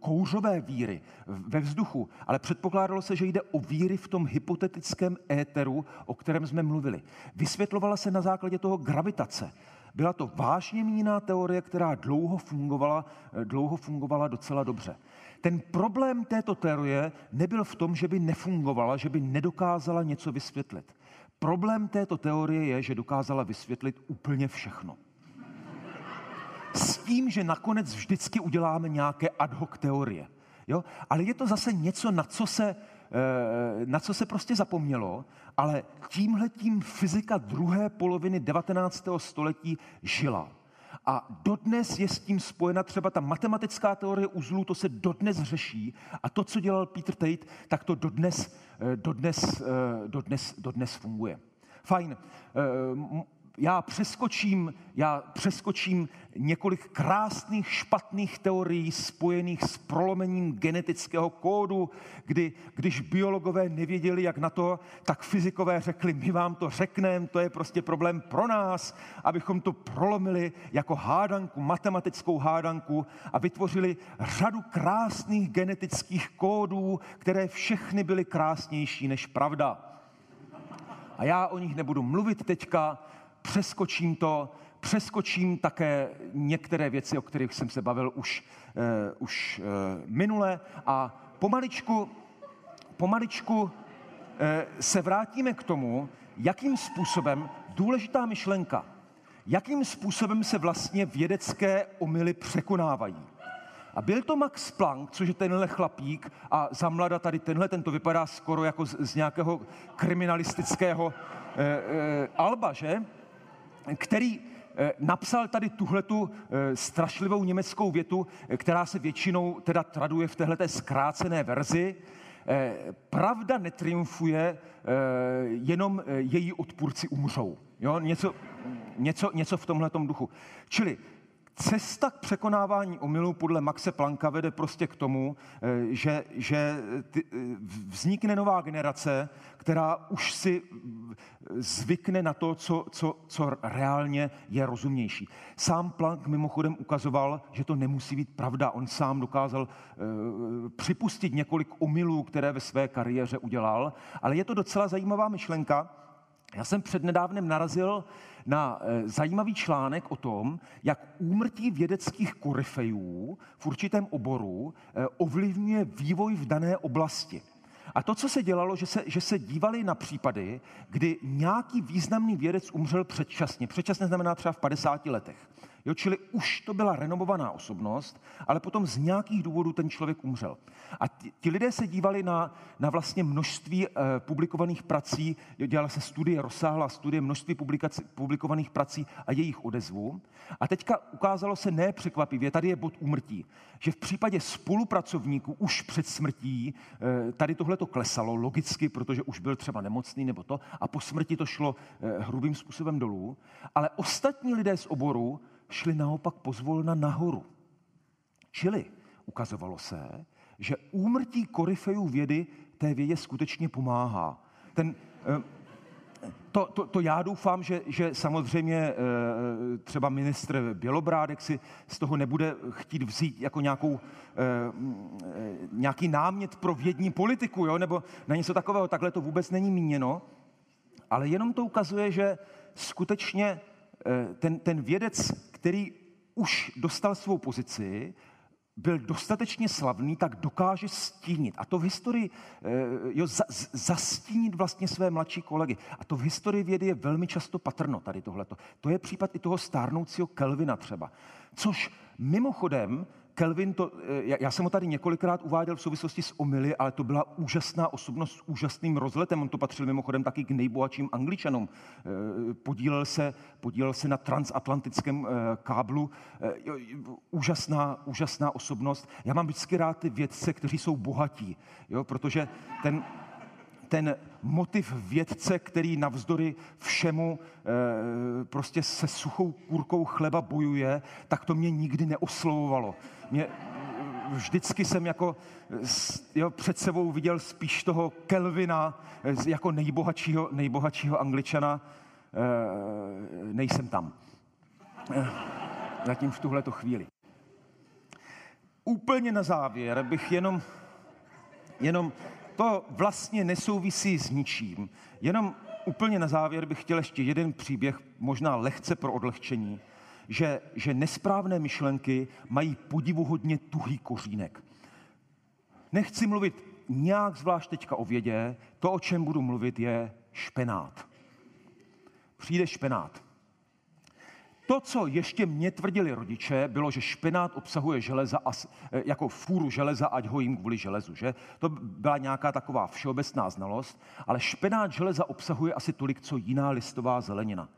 kouřové víry ve vzduchu, ale předpokládalo se, že jde o víry v tom hypotetickém éteru, o kterém jsme mluvili. Vysvětlovala se na základě toho gravitace. Byla to vážně míná teorie, která dlouho fungovala, eh, dlouho fungovala docela dobře. Ten problém této teorie nebyl v tom, že by nefungovala, že by nedokázala něco vysvětlit. Problém této teorie je, že dokázala vysvětlit úplně všechno. S tím, že nakonec vždycky uděláme nějaké ad hoc teorie. Jo? Ale je to zase něco, na co se, na co se prostě zapomnělo, ale tímhle tím fyzika druhé poloviny 19. století žila. A dodnes je s tím spojena třeba ta matematická teorie uzlů, to se dodnes řeší. A to, co dělal Peter Tate, tak to dodnes, eh, dodnes, eh, dodnes, dodnes funguje. Fajn já přeskočím, já přeskočím několik krásných špatných teorií spojených s prolomením genetického kódu, kdy když biologové nevěděli, jak na to, tak fyzikové řekli, my vám to řekneme, to je prostě problém pro nás, abychom to prolomili jako hádanku, matematickou hádanku a vytvořili řadu krásných genetických kódů, které všechny byly krásnější než pravda. A já o nich nebudu mluvit teďka, přeskočím to, přeskočím také některé věci, o kterých jsem se bavil už, uh, už uh, minule a pomaličku, pomaličku uh, se vrátíme k tomu, jakým způsobem, důležitá myšlenka, jakým způsobem se vlastně vědecké omily překonávají. A byl to Max Planck, což je tenhle chlapík, a za mlada tady tenhle, ten to vypadá skoro jako z, z nějakého kriminalistického e, e, alba, že? Který eh, napsal tady tuhletu eh, strašlivou německou větu, eh, která se většinou teda traduje v téhleté zkrácené verzi. Pravda netriumfuje, jenom její odpůrci umřou. Jo? Něco, něco, něco v tomhle duchu. Čili Cesta k překonávání omylů podle Maxe Plancka vede prostě k tomu, eh, že, že eh, vznikne nová generace, která už si zvykne na to, co, co, co reálně je rozumnější. Sám Planck mimochodem ukazoval, že to nemusí být pravda. On sám dokázal připustit několik omylů, které ve své kariéře udělal, ale je to docela zajímavá myšlenka. Já jsem přednedávnem narazil na eh, zajímavý článek o tom, jak úmrtí vědeckých koryfejů v určitém oboru eh, ovlivňuje vývoj v dané oblasti. A to, co se dělalo, že se, že se dívali na případy, kdy nějaký významný vědec umřel předčasně. Předčasně znamená třeba v 50 letech. Jo, čili už to byla renovovaná osobnost, ale potom z nějakých důvodů ten člověk umřel. A ti, ti lidé se dívali na, na vlastně množství uh, publikovaných prací, dělala se studie, rozsáhlá studie množství publikovaných prací a jejich odezvů. A teďka ukázalo se nepřekvapivě, tady je bod úmrtí, že v případě spolupracovníků už před smrtí uh, tady tohle to klesalo logicky, protože už byl třeba nemocný nebo to, a po smrti to šlo uh, hrubým způsobem dolů. Ale ostatní lidé z oboru šli naopak pozvolna nahoru. Čili ukazovalo se, že úmrtí koryfejů vědy té vědě skutečně pomáhá. Ten, eh, to, to, to já doufám, že, že samozřejmě eh, třeba ministr Bělobrádek si z toho nebude chtít vzít jako nějakou, eh, nějaký námět pro vědní politiku, jo? nebo na něco takového. Takhle to vůbec není míněno, ale jenom to ukazuje, že skutečně ten, ten vědec, který už dostal svou pozici, byl dostatečně slavný, tak dokáže stínit. A to v historii, eh, jo, za, zastínit vlastně své mladší kolegy. A to v historii vědy je velmi často patrno tady tohleto. To je případ i toho stárnoucího Kelvina třeba. Což mimochodem Kelvin, to, eh, já jsem ho tady několikrát uváděl v souvislosti s omily, ale to byla úžasná osobnost s úžasným rozletem. On to patřil mimochodem taky k nejbohatším angličanům. Eh, podílel se, podílel se na transatlantickém eh, káblu. Úžasná, úžasná osobnost. Já mám vždycky rád ty vědce, kteří jsou bohatí, jo, protože ten, ten motiv vědce, který navzdory všemu prostě se suchou kůrkou chleba bojuje, tak to mě nikdy neoslovovalo. Mě, vždycky jsem jako jo, před sebou viděl spíš toho Kelvina jako nejbohatšího, nejbohatšího angličana. E, nejsem tam. E, zatím v tuhle chvíli. Úplně na závěr bych jenom, jenom to vlastně nesouvisí s ničím. Jenom úplně na závěr bych chtěl ještě jeden příběh, možná lehce pro odlehčení, že, že nesprávné myšlenky mají podivuhodně tuhý kořínek. Nechci mluvit nějak zvlášť teďka o vědě, to, o čem budu mluvit, je špenát. Přijde špenát. To, co ještě mě tvrdili rodiče, bylo, že špenát obsahuje železa eh, jako fůru železa, ať ho jim kvůli železu. Že? To byla nějaká taková všeobecná znalost, ale špenát železa obsahuje asi tolik, co jiná listová zelenina.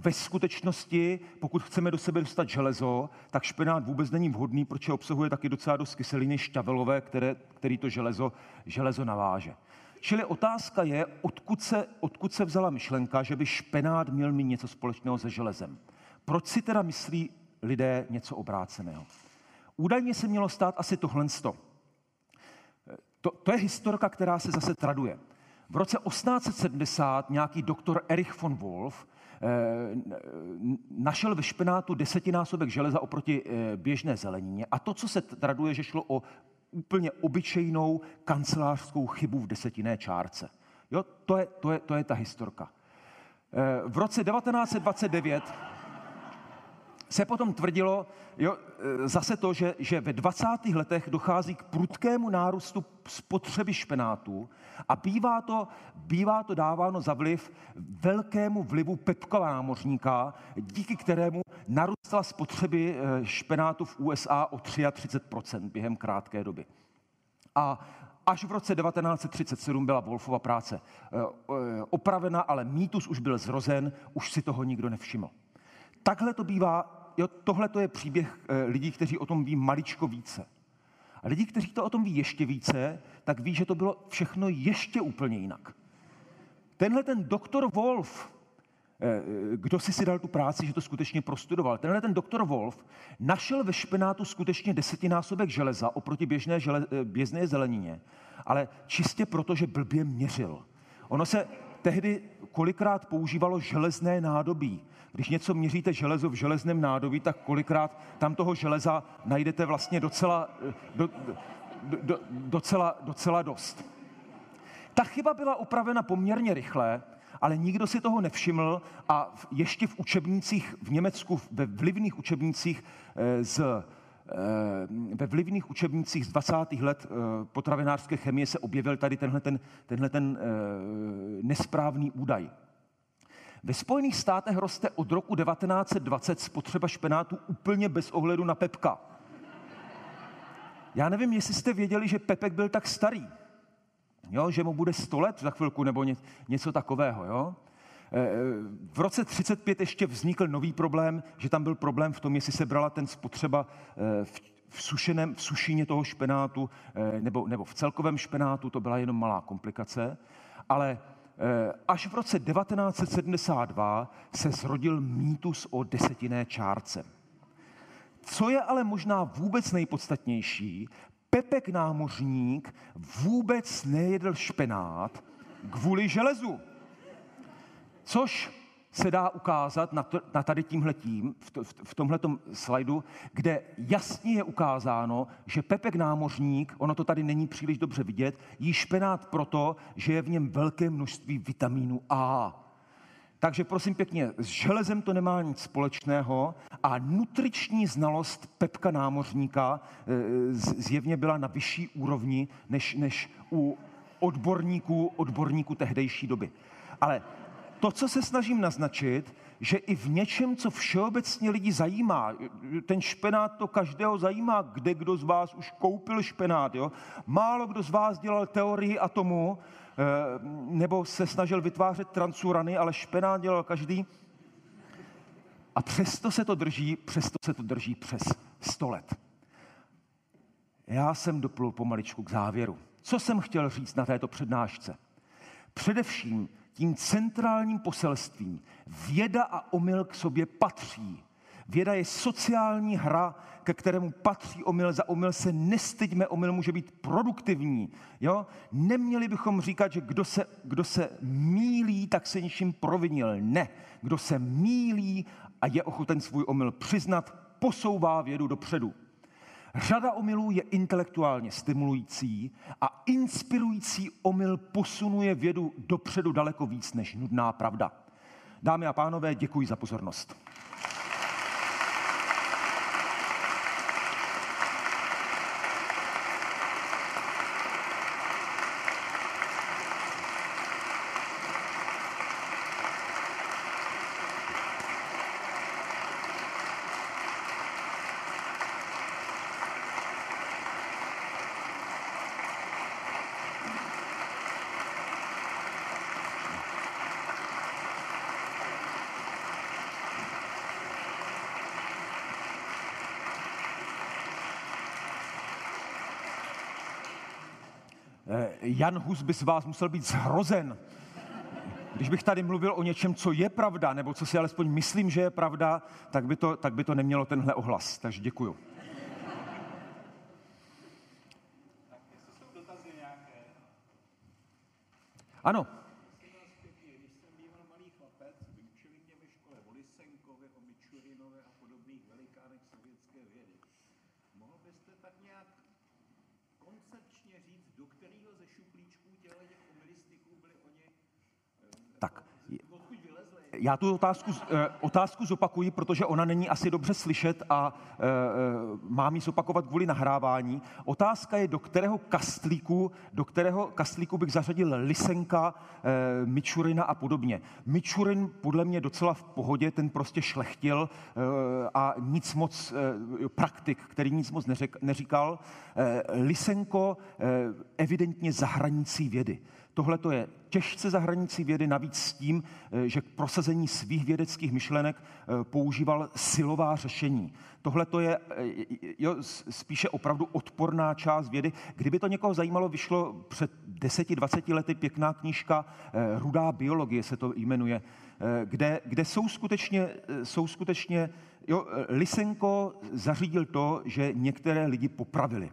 Ve skutečnosti, pokud chceme do sebe dostat železo, tak špenát vůbec není vhodný, protože obsahuje taky docela dost kyseliny šťavelové, které, který to železo, železo naváže. Čili otázka je, odkud se, odkud se vzala myšlenka, že by špenát měl mít něco společného se železem. Proč si teda myslí lidé něco obráceného? Údajně se mělo stát asi tohle. To, to je historka, která se zase traduje. V roce 1870 nějaký doktor Erich von Wolf našel ve špenátu desetinásobek železa oproti eh, běžné zelenině a to, co se traduje, že šlo o úplně obyčejnou kancelářskou chybu v desetinné čárce. Jo, to je, to je, to je ta historka. Eh, v roce 1929 se potom tvrdilo jo, e, zase to, že, že ve 20. letech dochází k prudkému nárůstu spotřeby špenátu a bývá to, bývá to dáváno za vliv velkému vlivu Pepka námořníka, díky kterému narůstala spotřeby e, špenátu v USA o 33% během krátké doby. A až v roce 1937 byla Wolfova práce e, opravena, ale mýtus už byl zrozen, už si toho nikdo nevšiml. Takhle to bývá jo, tohle to je příběh eh, lidí, kteří o tom ví maličko více. A lidi, kteří to o tom ví ještě více, tak ví, že to bylo všechno ještě úplně jinak. Tenhle ten doktor Wolf, eh, kdo si si dal tu práci, že to skutečně prostudoval, tenhle ten doktor Wolf našel ve špenátu skutečně desetinásobek železa oproti běžné, žele, eh, běžné zelenině, ale čistě proto, že blbě měřil. Ono se tehdy kolikrát používalo železné nádobí. Když něco měříte železo v železném nádobí, tak kolikrát tam toho železa najdete vlastně docela, do, do, do, docela, docela dost. Ta chyba byla opravena poměrně rychle, ale nikdo si toho nevšiml a ještě v učebnicích v Německu, ve vlivných učebnicích eh, z ve vlivných učebnicích z 20. let eh, potravinářské chemie se objevil tady tenhle ten, tenhle ten nesprávný údaj. Ve Spojených státech roste od roku 1920 spotřeba špenátu úplně bez ohledu na Pepka. Já nevím, jestli jste věděli, že Pepek byl tak starý. Jo, že mu bude 100 let za chvilku nebo něco takového. Jo? E, e, v roce 35 ještě vznikl nový problém, že tam byl problém v tom, jestli se brala ten spotřeba e, v, v, sušeném, v sušině toho špenátu nebo, nebo v celkovém špenátu, to byla jenom malá komplikace. Ale Eh, až v roce 1972 se zrodil mýtus o desetinné čárce. Co je ale možná vůbec nejpodstatnější, Pepek námořník vůbec nejedl špenát kvůli železu. Což se dá ukázat na, to, na tady tímhletím, v, to, v tomhletom slajdu, kde jasně je ukázáno, že Pepek námořník, ono to tady není příliš dobře vidět, jí špenát proto, že je v něm velké množství vitamínu A. Takže prosím pěkně, s železem to nemá nic společného a nutriční znalost Pepka námořníka e, zjevně byla na vyšší úrovni než, než u odborníků, odborníků tehdejší doby. Ale to, co se snažím naznačit, že i v něčem, co všeobecně lidi zajímá, ten špenát to každého zajímá, kde kdo z vás už koupil špenát. Jo? Málo kdo z vás dělal teorii atomu, eh, nebo se snažil vytvářet transurany, ale špenát dělal každý. A přesto se to drží, přesto se to drží přes 100 let. Já jsem doplul pomaličku k závěru. Co jsem chtěl říct na této přednášce? Především tím centrálním poselstvím. Věda a omyl k sobě patří. Věda je sociální hra, ke kterému patří omyl. Za omyl se nestyďme, omyl může být produktivní. Jo? Neměli bychom říkat, že kdo se, kdo se mílí, tak se ničím provinil. Ne. Kdo se mílí a je ochoten svůj omyl přiznat, posouvá vědu dopředu. Řada omylů je intelektuálně stimulující a inspirující omyl posunuje vědu dopředu daleko víc než nudná pravda. Dámy a pánové, děkuji za pozornost. Eh, Jan Hus by z vás musel být zhrozen. Když bych tady mluvil o něčem, co je pravda, nebo co si alespoň myslím, že je pravda, tak by to, tak by to nemělo tenhle ohlas. Takže děkuju. Ano. Tak, já tu otázku, eh, otázku zopakuji, protože ona není asi dobře slyšet a eh, eh, mám ji zopakovat kvůli nahrávání. Otázka je, do kterého kastlíku, do kterého kastlíku bych zařadil Lisenka, Mičurina a podobně. Mičurin podle mě docela v pohodě, ten prostě šlechtil a nic moc, praktik, který nic moc neříkal. Lisenko evidentně zahranicí vědy. Tohle to je těžce za hranicí vědy, navíc s tím, eh, že k prosazení svých vědeckých myšlenek eh, používal silová řešení. Tohle to je eh, jo, spíše opravdu odporná část vědy. Kdyby to někoho zajímalo, vyšlo před 10-20 lety pěkná knížka Rudá biologie se to jmenuje, kde, kde jsou skutečně, jsou skutečně jo, Lisenko zařídil to, že některé lidi popravili.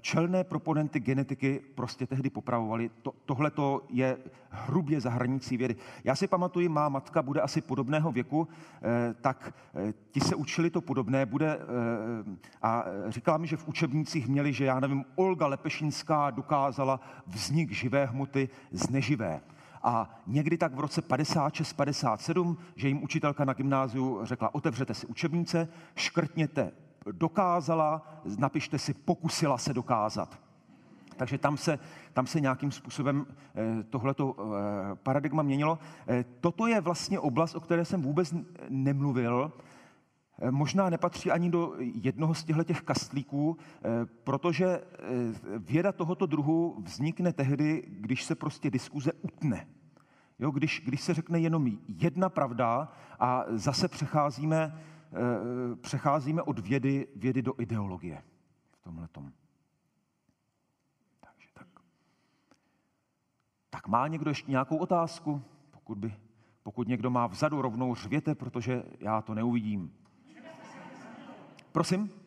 Čelné proponenty genetiky prostě tehdy popravovali. To, Tohle je hrubě za hranicí vědy. Já si pamatuju, má matka bude asi podobného věku, eh, tak eh, ti se učili to podobné, bude, eh, a říkala mi, že v učebnicích měli, že já nevím, Olga Lepešinská dokázala vznik živé hmoty z neživé. A někdy tak v roce 56-57, že jim učitelka na gymnáziu řekla, otevřete si učebnice, škrtněte dokázala, napište si pokusila se dokázat. Takže tam se, tam se nějakým způsobem eh, tohleto eh, paradigma měnilo. Eh, toto je vlastně oblast, o které jsem vůbec nemluvil. Možná nepatří ani do jednoho z těchto těch kastlíků, protože věda tohoto druhu vznikne tehdy, když se prostě diskuze utne. Jo, když, když se řekne jenom jedna pravda a zase přecházíme přecházíme od vědy, vědy do ideologie v tomhle tom. Takže tak. Tak má někdo ještě nějakou otázku? Pokud, by, pokud někdo má vzadu, rovnou řvěte, protože já to neuvidím. Prosím?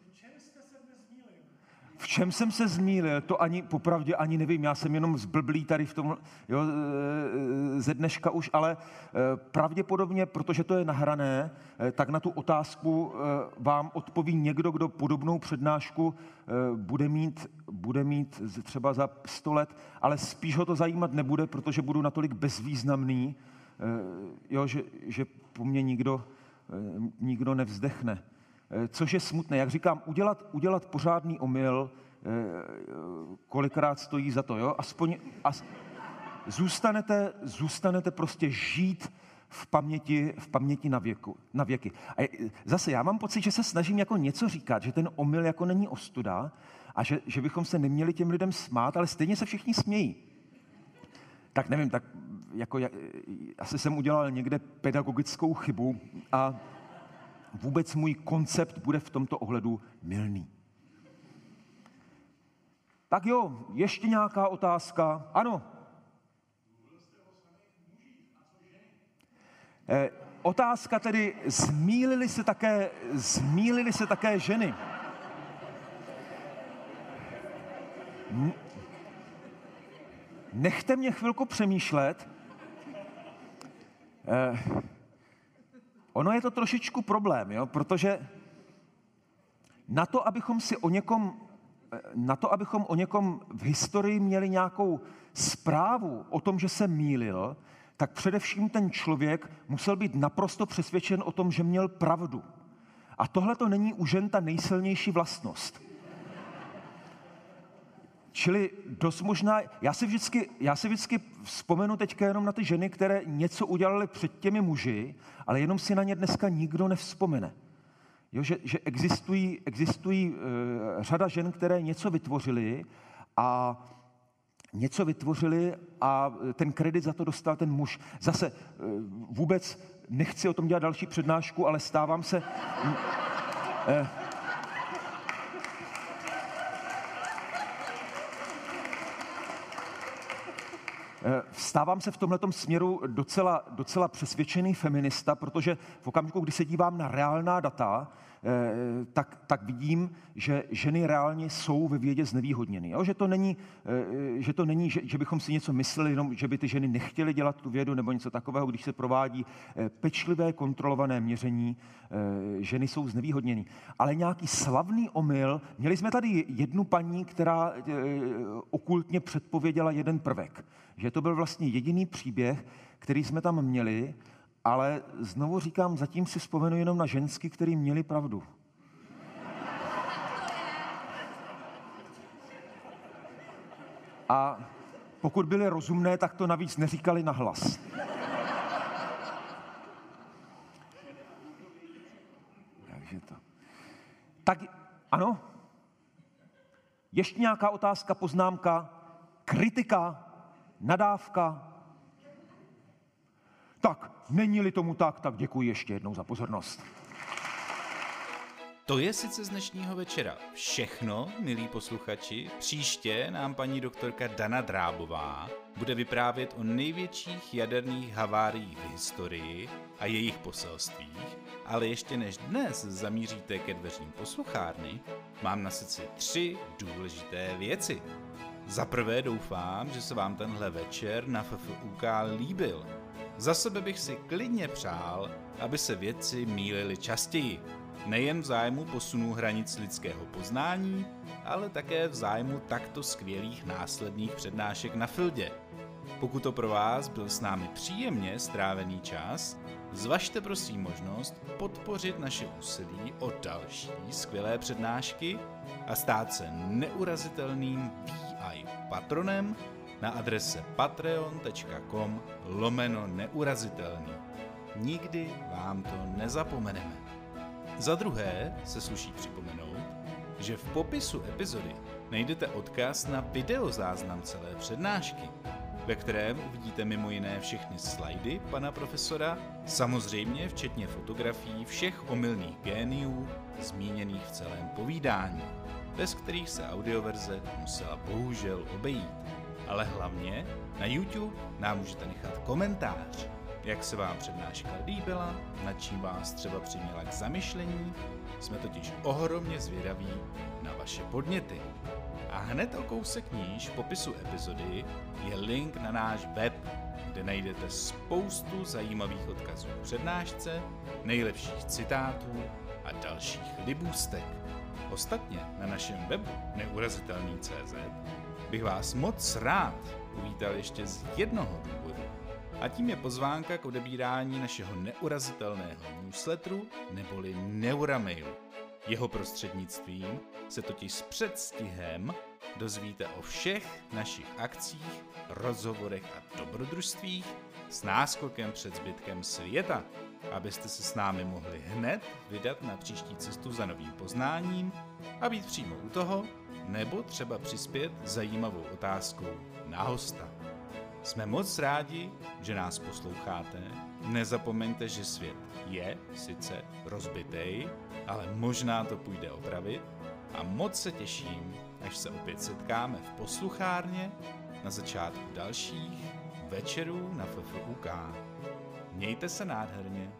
V čem jsem se zmílil, to ani popravdě ani nevím, já jsem jenom zblblý tady v tom jo, e, ze dneška už, ale e, pravděpodobně, protože to je nahrané, e, tak na tu otázku vám odpoví někdo, kdo podobnou přednášku bude mít, bude mít třeba za sto let, ale spíš ho to zajímat nebude, protože budu natolik bezvýznamný, jo, že, že po mně nikdo, nikdo nevzdechne. Eh, což je smutné. Jak říkám, udělat, udělat pořádný omyl, eh, kolikrát stojí za to, jo? Aspoň as, zůstanete, zůstanete prostě žít v paměti, v paměti na, věku, na věky. A zase já mám pocit, že se snažím jako něco říkat, že ten omyl jako není ostuda a že, že bychom se neměli těm lidem smát, ale stejně se všichni smějí. Tak nevím, tak jako asi jsem udělal někde pedagogickou chybu a vůbec můj koncept bude v tomto ohledu milný. Tak jo, ještě nějaká otázka? Ano. Eh, otázka tedy, zmílili se také, zmílili se také ženy. Nechte mě chvilku přemýšlet. Eh, Ono je to trošičku problém, jo? protože na to, abychom si o někom, na to, abychom o někom v historii měli nějakou zprávu o tom, že se mýlil, tak především ten člověk musel být naprosto přesvědčen o tom, že měl pravdu. A tohle to není u žen ta nejsilnější vlastnost. Čili dost možná, já si, vždycky, já si vždycky vzpomenu teďka jenom na ty ženy, které něco udělali před těmi muži, ale jenom si na ně dneska nikdo nevzpomene. Jo, že, že existují, existují uh, řada žen, které něco vytvořily a něco vytvořili a ten kredit za to dostal ten muž. Zase uh, vůbec nechci o tom dělat další přednášku, ale stávám se... Uh, Stávám se v tomto směru docela, docela přesvědčený feminista, protože v okamžiku, kdy se dívám na reálná data, Eh, tak, tak vidím, že ženy reálně jsou ve vědě znevýhodněny. Jo? Že to není, eh, že, to není že, že bychom si něco mysleli, jenom, že by ty ženy nechtěly dělat tu vědu nebo něco takového, když se provádí eh, pečlivé kontrolované měření, ženy jsou znevýhodněny. Ale nějaký slavný omyl, měli jsme tady jednu paní, která okultně předpověděla jeden prvek. Že to byl vlastně jediný příběh, který jsme tam měli ale znovu říkám, zatím si vzpomenu jenom na žensky, který měli pravdu. A pokud byly rozumné, tak to navíc neříkali na hlas. Takže to. Tak ano? Ještě nějaká otázka, poznámka, kritika, nadávka? Tak, Není-li tomu tak, tak děkuji ještě jednou za pozornost. To je sice z dnešního večera všechno, milí posluchači. Příště nám paní doktorka Dana Drábová bude vyprávět o největších jaderných haváriích v historii a jejich poselstvích, ale ještě než dnes zamíříte ke dveřím posluchárny, mám na srdci tři důležité věci. Za prvé doufám, že se vám tenhle večer na FFUK líbil za sebe bych si klidně přál, aby se věci mílily častěji. Nejen v zájmu posunů hranic lidského poznání, ale také v zájmu takto skvělých následných přednášek na Fildě. Pokud to pro vás byl s námi příjemně strávený čas, zvažte prosím možnost podpořit naše úsilí o další skvělé přednášky a stát se neurazitelným VI patronem na adrese patreon.com lomeno neurazitelný. Nikdy vám to nezapomeneme. Za druhé se sluší připomenout, že v popisu epizody najdete odkaz na videozáznam celé přednášky, ve kterém uvidíte mimo jiné všechny slajdy pana profesora, samozřejmě včetně fotografií všech omylných géniů zmíněných v celém povídání, bez kterých se audioverze musela bohužel obejít ale hlavně na YouTube nám můžete nechat komentář, jak se vám přednáška líbila, na čím vás třeba přiměla k zamyšlení. Jsme totiž ohromně zvědaví na vaše podněty. A hned o kousek níž v popisu epizody je link na náš web, kde najdete spoustu zajímavých odkazů k přednášce, nejlepších citátů a dalších libůstek. Ostatně na našem webu neurazitelný.cz bych vás moc rád uvítal ještě z jednoho důvodu. A tím je pozvánka k odebírání našeho neurazitelného newsletteru neboli Neuramailu. Jeho prostřednictvím se totiž s předstihem dozvíte o všech našich akcích, rozhovorech a dobrodružstvích s náskokem před zbytkem světa, abyste se s námi mohli hned vydat na příští cestu za novým poznáním a být přímo u toho, nebo třeba přispět zajímavou otázkou na hosta. Jsme moc rádi, že nás posloucháte. Nezapomeňte, že svět je sice rozbitej, ale možná to půjde opravit. A moc se těším, až se opět setkáme v posluchárně na začátku dalších večerů na FFUK. Mějte se nádherně.